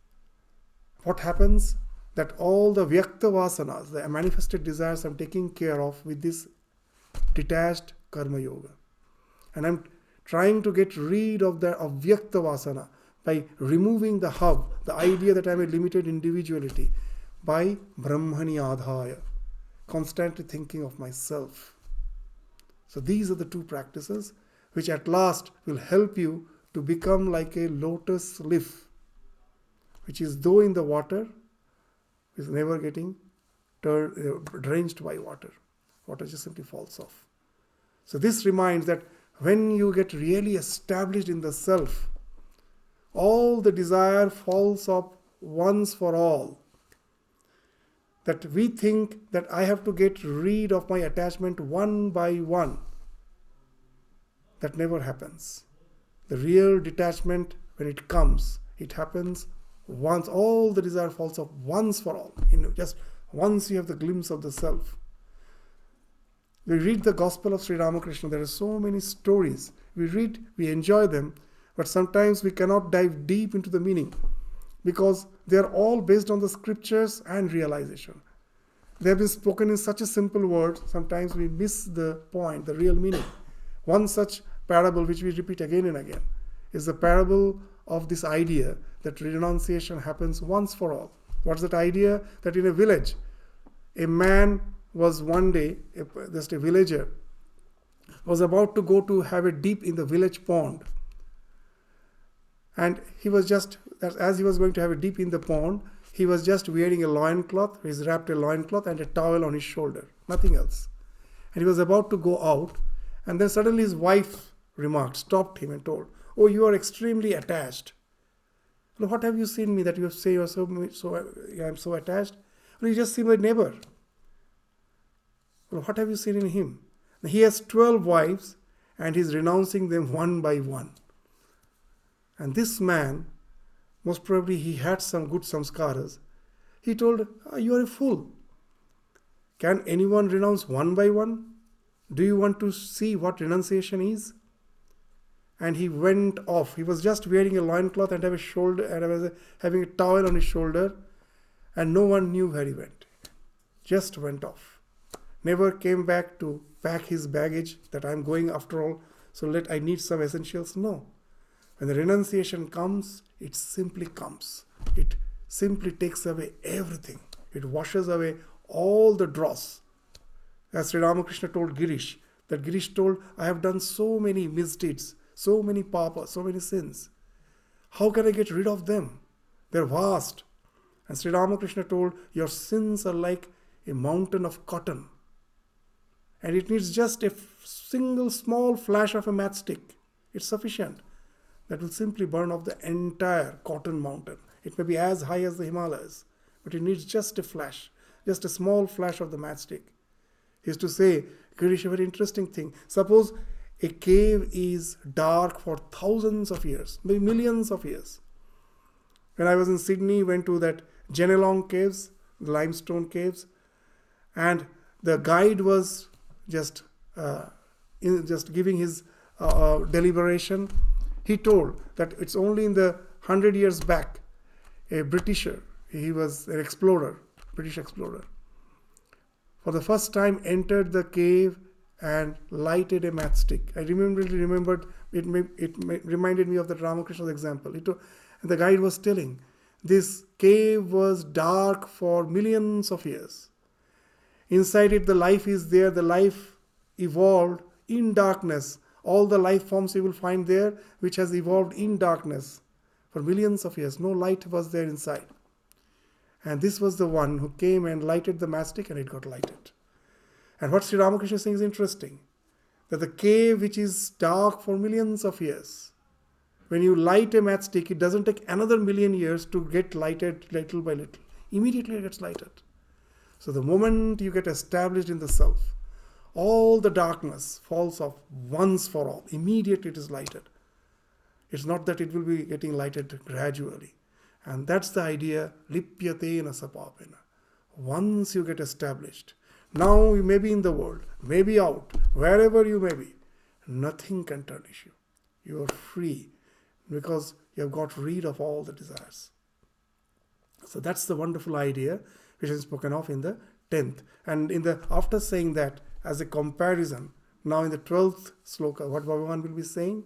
what happens? That all the vyakta vasanas, the manifested desires, I'm taking care of with this detached karma yoga. And I'm trying to get rid of the avyakta vasana by removing the hub, the idea that I'm a limited individuality, by Brahmani Adhaya, constantly thinking of myself. So these are the two practices which at last will help you to become like a lotus leaf, which is though in the water, is never getting tur- uh, drenched by water. Water just simply falls off. So this reminds that when you get really established in the self, all the desire falls off once for all. That we think that I have to get rid of my attachment one by one. That never happens. The real detachment, when it comes, it happens once all the desire falls off once for all. You know, just once you have the glimpse of the self. We read the Gospel of Sri Ramakrishna, there are so many stories. We read, we enjoy them, but sometimes we cannot dive deep into the meaning because they are all based on the scriptures and realization. They have been spoken in such a simple word, sometimes we miss the point, the real meaning. One such parable, which we repeat again and again, is the parable of this idea that renunciation happens once for all. What's that idea? That in a village, a man was one day, just a villager, was about to go to have a dip in the village pond. And he was just, as he was going to have a dip in the pond, he was just wearing a loincloth, he's wrapped a loincloth and a towel on his shoulder, nothing else. And he was about to go out, and then suddenly his wife remarked, stopped him and told, Oh, you are extremely attached. What have you seen me that you say you are so, so I'm so attached? Well, you just see my neighbor. Well, what have you seen in him? He has 12 wives and he's renouncing them one by one. And this man, most probably he had some good samskaras. He told, oh, You are a fool. Can anyone renounce one by one? Do you want to see what renunciation is? And he went off. He was just wearing a loincloth and have a shoulder and was having a towel on his shoulder, and no one knew where he went. Just went off. Never came back to pack his baggage that I'm going after all, so let I need some essentials. No. When the renunciation comes, it simply comes. It simply takes away everything. It washes away all the dross. As Sri Ramakrishna told Girish, that Girish told, I have done so many misdeeds, so many papas, so many sins. How can I get rid of them? They're vast. And Sri Ramakrishna told, Your sins are like a mountain of cotton. And it needs just a single small flash of a matchstick. It's sufficient that will simply burn off the entire cotton mountain. It may be as high as the Himalayas, but it needs just a flash, just a small flash of the matchstick. He used to say, Girish, a very interesting thing. Suppose a cave is dark for thousands of years, maybe millions of years. When I was in Sydney, went to that Jenolan caves, the limestone caves, and the guide was just uh, in, just giving his uh, uh deliberation he told that it's only in the hundred years back, a Britisher, he was an explorer, British explorer, for the first time entered the cave and lighted a matchstick. I remember, remembered it, it reminded me of the Ramakrishna's example. It, the guide was telling this cave was dark for millions of years. Inside it, the life is there, the life evolved in darkness all the life forms you will find there, which has evolved in darkness for millions of years. No light was there inside. And this was the one who came and lighted the matchstick and it got lighted. And what Sri Ramakrishna is saying is interesting that the cave which is dark for millions of years, when you light a matchstick, it doesn't take another million years to get lighted little by little. Immediately it gets lighted. So the moment you get established in the self, all the darkness falls off once for all. Immediately it is lighted. It's not that it will be getting lighted gradually. And that's the idea, lipyatena sapapena. Once you get established, now you may be in the world, maybe out, wherever you may be, nothing can tarnish you. You are free because you have got rid of all the desires. So that's the wonderful idea which is spoken of in the 10th. And in the after saying that, as a comparison. Now in the 12th sloka, what Bhagavan will be saying?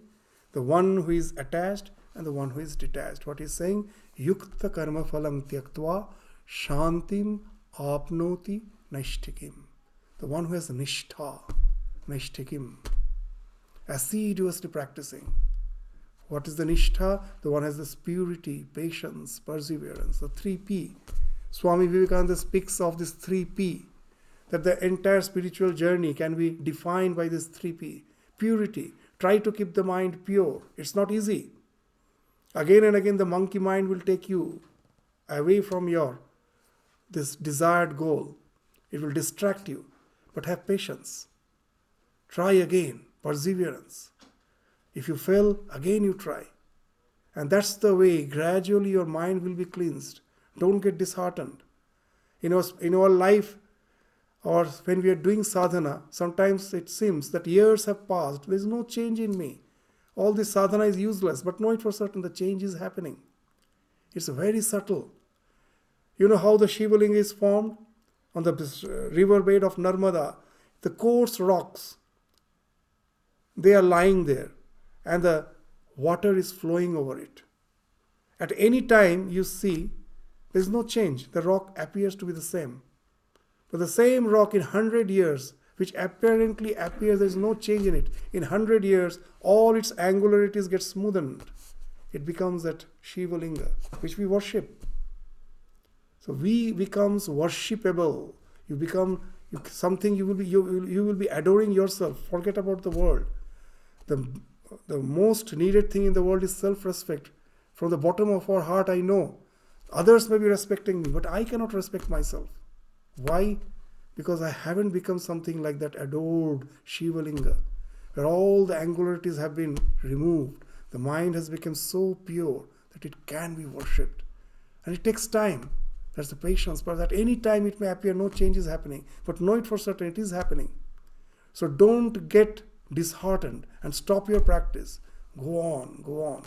The one who is attached and the one who is detached. What he's saying? Yukta karma phalam tyaktva Shantim apnoti naishtikim. The one who has nishtha, naishtikim, assiduously practicing. What is the nishtha? The one has this purity, patience, perseverance, the three P. Swami Vivekananda speaks of this three P, that the entire spiritual journey can be defined by this three P. Purity. Try to keep the mind pure. It's not easy. Again and again, the monkey mind will take you away from your this desired goal. It will distract you. But have patience. Try again. Perseverance. If you fail, again you try. And that's the way gradually your mind will be cleansed. Don't get disheartened. In our, in our life, or when we are doing sadhana, sometimes it seems that years have passed, there is no change in me. All this sadhana is useless, but know it for certain the change is happening. It's very subtle. You know how the Shivaling is formed? On the riverbed of Narmada, the coarse rocks, they are lying there, and the water is flowing over it. At any time you see, there is no change. The rock appears to be the same. But the same rock in 100 years, which apparently appears there is no change in it, in 100 years, all its angularities get smoothened. It becomes that Shiva Linga, which we worship. So we becomes worshipable. You become something you will be you, you will be adoring yourself. Forget about the world. The, the most needed thing in the world is self-respect. From the bottom of our heart, I know others may be respecting me, but I cannot respect myself. Why? Because I haven't become something like that adored Shivalinga, where all the angularities have been removed. The mind has become so pure that it can be worshipped. And it takes time. That's the patience. But that any time it may appear no change is happening. But know it for certain it is happening. So don't get disheartened and stop your practice. Go on, go on.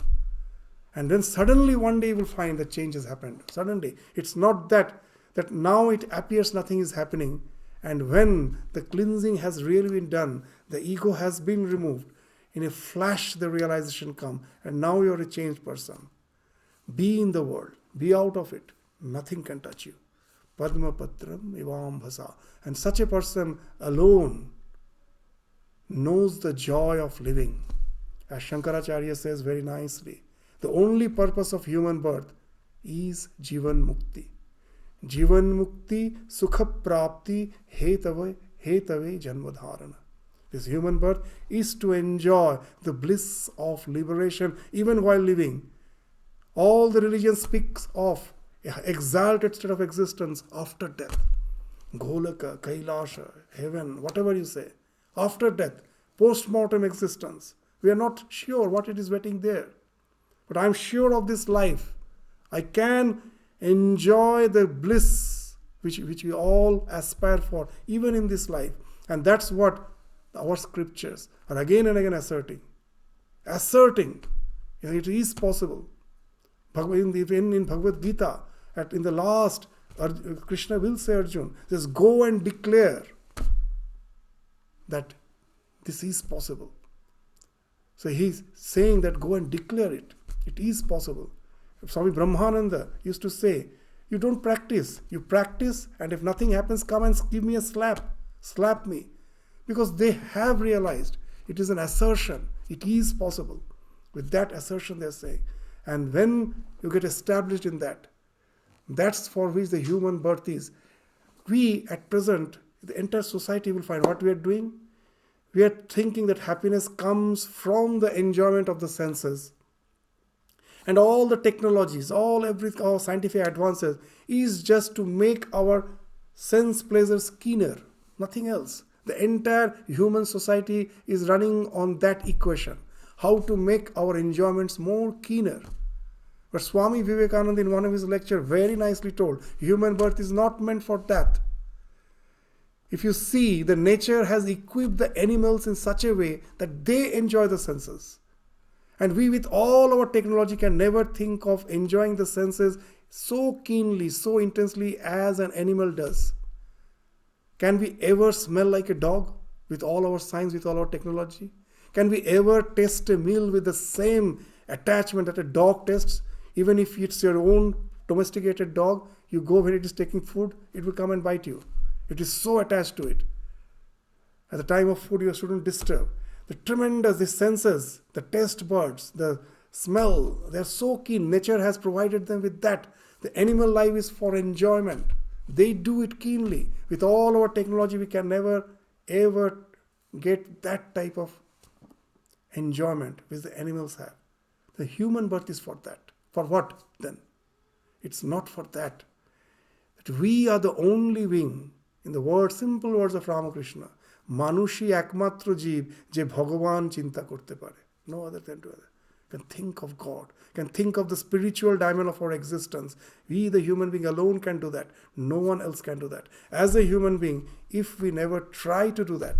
And then suddenly one day you will find that change has happened. Suddenly. It's not that that now it appears nothing is happening. And when the cleansing has really been done, the ego has been removed, in a flash the realization come, and now you're a changed person. Be in the world, be out of it nothing can touch you. Padma Patram Ivam Bhasa. And such a person alone knows the joy of living. As Shankaracharya says very nicely, the only purpose of human birth is Jivan Mukti. Jivan Mukti Sukha Prapti Hetave Hetave Janmadharana. This human birth is to enjoy the bliss of liberation even while living. All the religion speaks of exalted state of existence after death. Goloka, Kailasha, heaven, whatever you say. After death, post-mortem existence. We are not sure what it is waiting there. But I am sure of this life. I can enjoy the bliss which, which we all aspire for, even in this life. And that's what our scriptures are again and again asserting. Asserting that it is possible. In, in, in Bhagavad Gita, at, in the last, Krishna will say Arjun, just go and declare that this is possible. So he's saying that go and declare it. It is possible. Swami Brahmananda used to say, You don't practice. You practice, and if nothing happens, come and give me a slap. Slap me. Because they have realized it is an assertion. It is possible. With that assertion, they're saying. And when you get established in that, that's for which the human birth is. We, at present, the entire society will find what we are doing. We are thinking that happiness comes from the enjoyment of the senses and all the technologies, all every all scientific advances is just to make our sense pleasures keener, nothing else. The entire human society is running on that equation. How to make our enjoyments more keener. But Swami Vivekananda in one of his lectures very nicely told, human birth is not meant for that. If you see, the nature has equipped the animals in such a way that they enjoy the senses. And we, with all our technology, can never think of enjoying the senses so keenly, so intensely as an animal does. Can we ever smell like a dog with all our science, with all our technology? Can we ever taste a meal with the same attachment that a dog tastes, even if it's your own domesticated dog, you go where it is taking food, it will come and bite you. It is so attached to it. At the time of food, you shouldn't disturb. The tremendous, the senses, the taste buds, the smell, they're so keen. Nature has provided them with that. The animal life is for enjoyment. They do it keenly. With all our technology, we can never ever get that type of enjoyment which the animals have. The human birth is for that. For what then? It's not for that. That we are the only being, in the words, simple words of Ramakrishna, মানুষই একমাত্র জীব যে ভগবান চিন্তা করতে পারে no other than two other can think of God, can think of the spiritual dimension of our existence. We, the human being alone, can do that. No one else can do that. As a human being, if we never try to do that,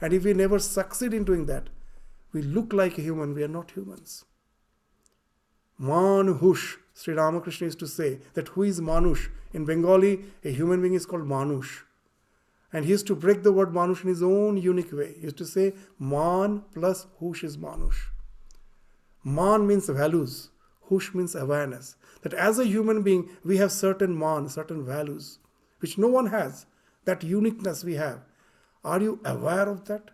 and if we never succeed in doing that, we look like a human, we are not humans. Manush, Sri Ramakrishna used to say that who is Manush? In Bengali, a human being is called Manush. And he used to break the word Manush in his own unique way. He used to say, Man plus Hush is Manush. Man means values, Hush means awareness. That as a human being, we have certain man, certain values, which no one has. That uniqueness we have. Are you aware of that?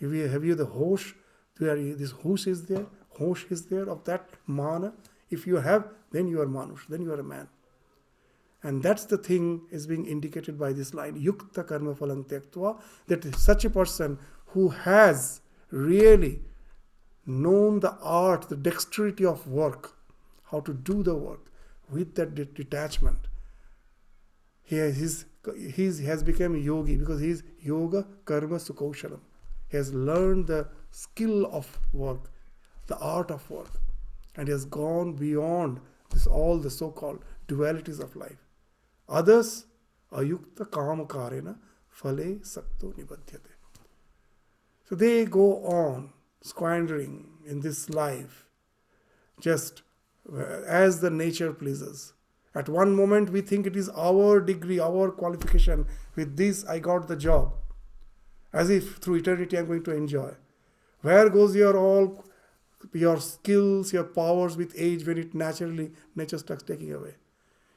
Have you, have you the Hosh? This Hush is there, Hosh is there of that mana. If you have, then you are Manush, then you are a man. And that's the thing is being indicated by this line, yukta karma phalang tyaktva, that such a person who has really known the art, the dexterity of work, how to do the work with that detachment. He has, he's, he has become yogi because he is yoga karmasu kaushalam. He has learned the skill of work, the art of work, and he has gone beyond this all the so-called dualities of life. Others, ayukta kamakarena phale sakto nibadhyate. So they go on squandering in this life just uh, as the nature pleases. At one moment, we think it is our degree, our qualification. With this, I got the job. As if through eternity, I'm going to enjoy. Where goes your all, your skills, your powers with age when it naturally, nature starts taking away?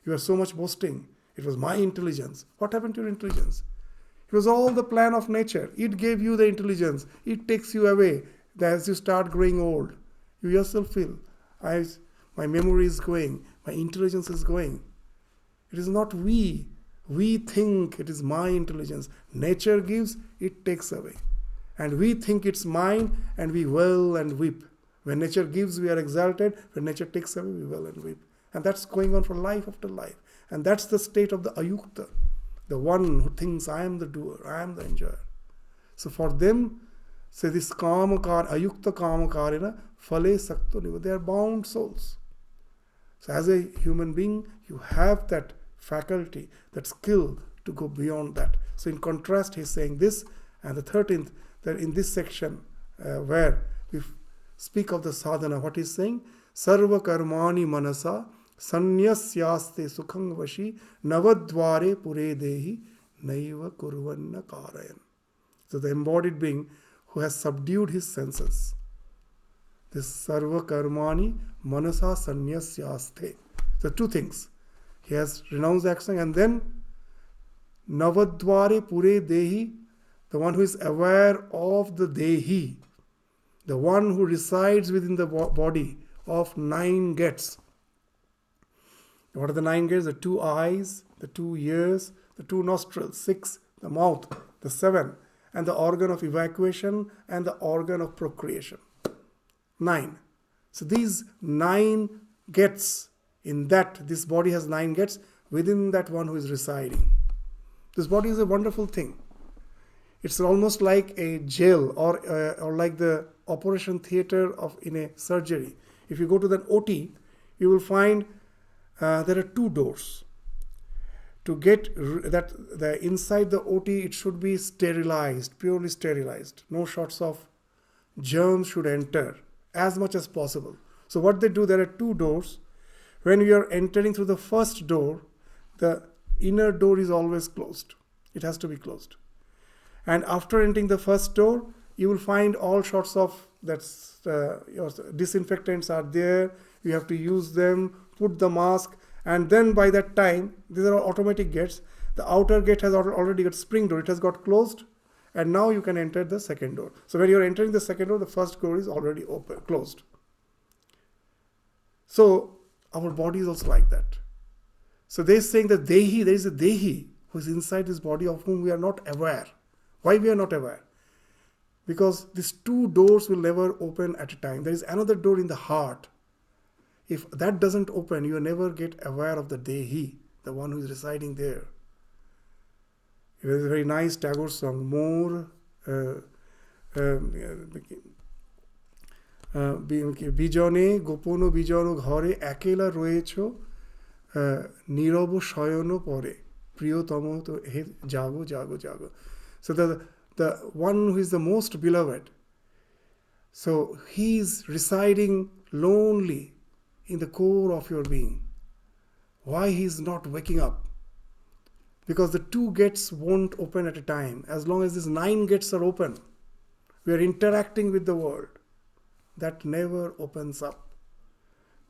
You are so much boasting. It was my intelligence. What happened to your intelligence? It was all the plan of nature. It gave you the intelligence. It takes you away as you start growing old. You yourself feel, I, my memory is going, my intelligence is going. It is not we. We think it is my intelligence. Nature gives, it takes away. And we think it's mine and we wail and weep. When nature gives, we are exalted. When nature takes away, we wail and weep. And that's going on for life after life. And that's the state of the ayukta, the one who thinks I am the doer, I am the enjoyer. So for them, say this kamakar, ayukta kamakarina, phale sakto niva, they are bound souls. So as a human being, you have that faculty, that skill to go beyond that. So in contrast, he's saying this, and the 13th, that in this section uh, where speak of the sadhana. What is saying? Sarva karmani manasa sanyasyaste sukhangvashi navadvare pure dehi naiva kurvanna karayan. So the embodied being who has subdued his senses. This sarva karmani manasa sanyasyaste. So two things. He has renounced action and then navadvare pure dehi, the one who is aware of the dehi, the one who resides within the body of nine gates what are the nine gates? The two eyes, the two ears, the two nostrils, six, the mouth, the seven, and the organ of evacuation and the organ of procreation. Nine. So these nine gates, in that, this body has nine gates within that one who is residing. This body is a wonderful thing. It's almost like a jail or, uh, or like the operation theater of in a surgery. If you go to the OT, you will find uh, there are two doors. To get that the inside the OT, it should be sterilized, purely sterilized. No shots of germs should enter as much as possible. So what they do, there are two doors. When you are entering through the first door, the inner door is always closed. It has to be closed. And after entering the first door, you will find all sorts of that's uh, your disinfectants are there. You have to use them put the mask And then by that time, these are automatic gates. The outer gate has already got spring door, it has got closed, and now you can enter the second door. So when you're entering the second door, the first door is already open, closed. So our body is also like that. So they're saying that Dehi, there is a Dehi who is inside this body of whom we are not aware. Why we are not aware? Because these two doors will never open at a time. There is another door in the heart. If that doesn't open, you never get aware of the Dehi, the one who is residing there. It was a very nice Tagore song, more. Uh, বিজনে গোপন বিজন ঘরে একেলা রয়েছ নীরব শয়ন পরে প্রিয়তম তো হে জাগো জাগো জাগো so the the one who is the most beloved so he is residing lonely in the core of your being why he is not waking up because the two gates won't open at a time. As long as these nine gates are open, we are interacting with the world. That never opens up.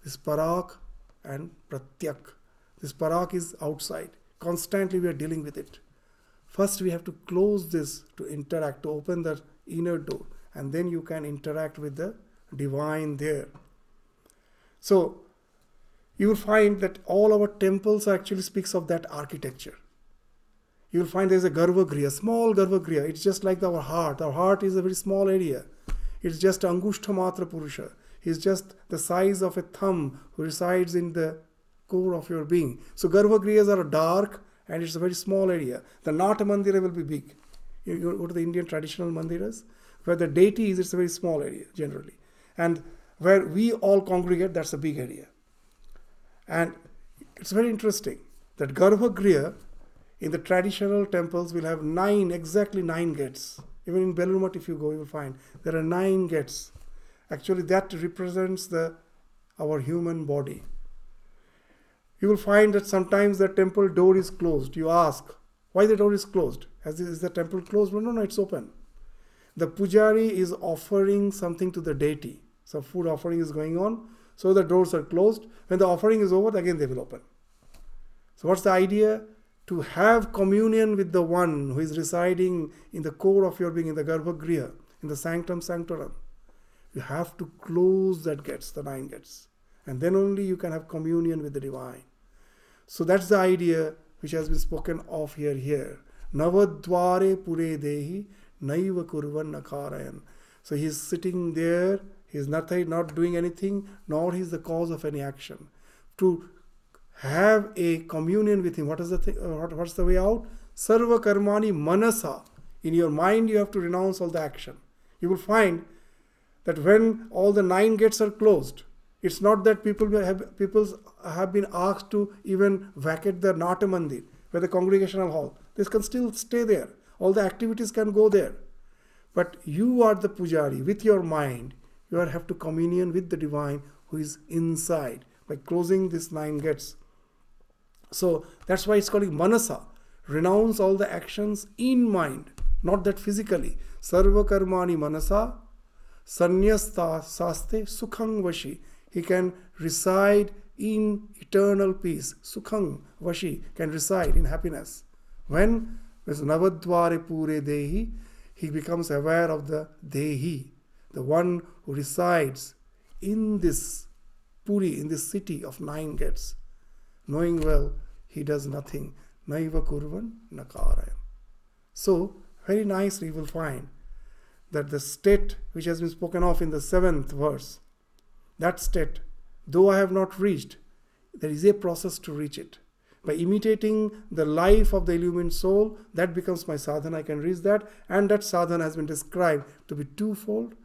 This parak and pratyak. This parak is outside. Constantly we are dealing with it. First, we have to close this to interact, to open the inner door, and then you can interact with the divine there. So, you will find that all our temples actually speaks of that architecture you will find there's a Garbhagriha, small Garbhagriha. It's just like our heart. Our heart is a very small area. It's just Angushta Purusha. He's just the size of a thumb who resides in the core of your being. So Garbhagrihas are dark and it's a very small area. The Nata Mandira will be big. You go to the Indian traditional mandiras, where the deity is, it's a very small area generally. And where we all congregate, that's a big area. And it's very interesting that Garbhagriha in the traditional temples, we'll have nine, exactly nine gates. Even in Belur Math, if you go, you will find there are nine gates. Actually, that represents the our human body. You will find that sometimes the temple door is closed. You ask, why the door is closed? Is the temple closed? No, no, no, it's open. The pujari is offering something to the deity. So food offering is going on. So the doors are closed. When the offering is over, again they will open. So what's the idea? to have communion with the one who is residing in the core of your being, in the Garbhagriha, in the sanctum sanctorum, you have to close that gates, the nine gates. And then only you can have communion with the divine. So that's the idea which has been spoken of here. Here, Navadware Pure Dehi Naiva Kurvan Nakarayan. So he's sitting there, he's nothing, not doing anything, nor he's the cause of any action. To have a communion with him. What is the thing, uh, what, what's the way out? Sarva karmani manasa. In your mind, you have to renounce all the action. You will find that when all the nine gates are closed, it's not that people have people have been asked to even vacate the Nata Mandir, where the congregational hall. This can still stay there. All the activities can go there. But you are the pujari with your mind. You have to communion with the divine who is inside by closing these nine gates. So that's why it's called manasa. Renounce all the actions in mind, not that physically. Sarva karmani manasa, sanyasta saste sukhang vashi. He can reside in eternal peace. Sukhang vashi can reside in happiness. When with Navadware Pure Dehi, he becomes aware of the Dehi, the one who resides in this Puri, in this city of nine gates, knowing well he does nothing. Naiva kurvan nakarayam. So, very nicely you will find that the state which has been spoken of in the seventh verse, that state, though I have not reached, there is a process to reach it. By imitating the life of the illumined soul, that becomes my sadhana. I can reach that, and that sadhana has been described to be twofold.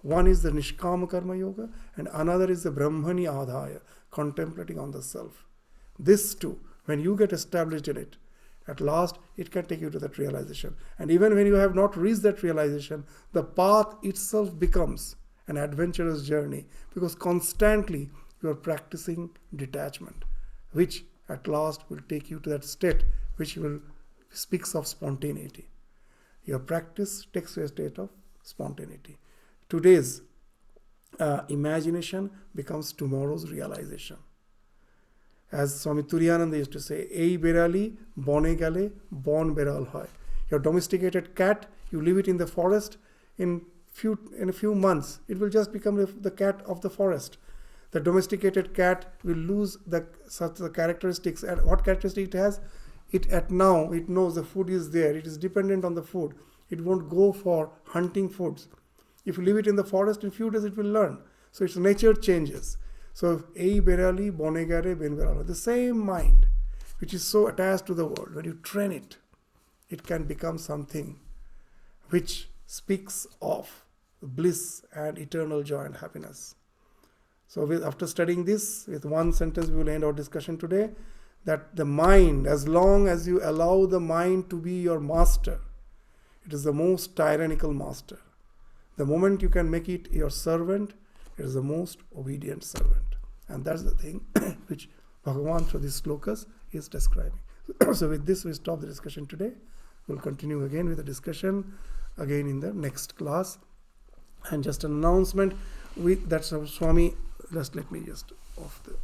One is the Nishkama Karma Yoga, and another is the Brahmani Adhaya, contemplating on the self. This too, when you get established in it, at last it can take you to that realization. And even when you have not reached that realization, the path itself becomes an adventurous journey because constantly you are practicing detachment, which at last will take you to that state which will speaks of spontaneity. Your practice takes you a state of spontaneity. Today's uh, imagination becomes tomorrow's realization. as Swami Turiyananda used to say, Ei berali, bone gale, bon beral. Your domesticated cat, you leave it in the forest, in few in a few months, it will just become the cat of the forest. The domesticated cat will lose the such the characteristics. And what characteristic it has? It at now it knows the food is there. It is dependent on the food. It won't go for hunting foods. If you leave it in the forest, in few days it will learn. So its nature changes. So ei berali bonegare ben berala. The same mind, which is so attached to the world, when you train it, it can become something which speaks of bliss and eternal joy and happiness. So, with, after studying this, with one sentence, we will end our discussion today that the mind, as long as you allow the mind to be your master, it is the most tyrannical master. The moment you can make it your servant, it is the most obedient servant. And that's the thing [coughs] which Bhagavan through these slokas is describing. [coughs] so, with this, we stop the discussion today. We'll continue again with the discussion again in the next class. And just an announcement. We, that's Swami, just let me just off the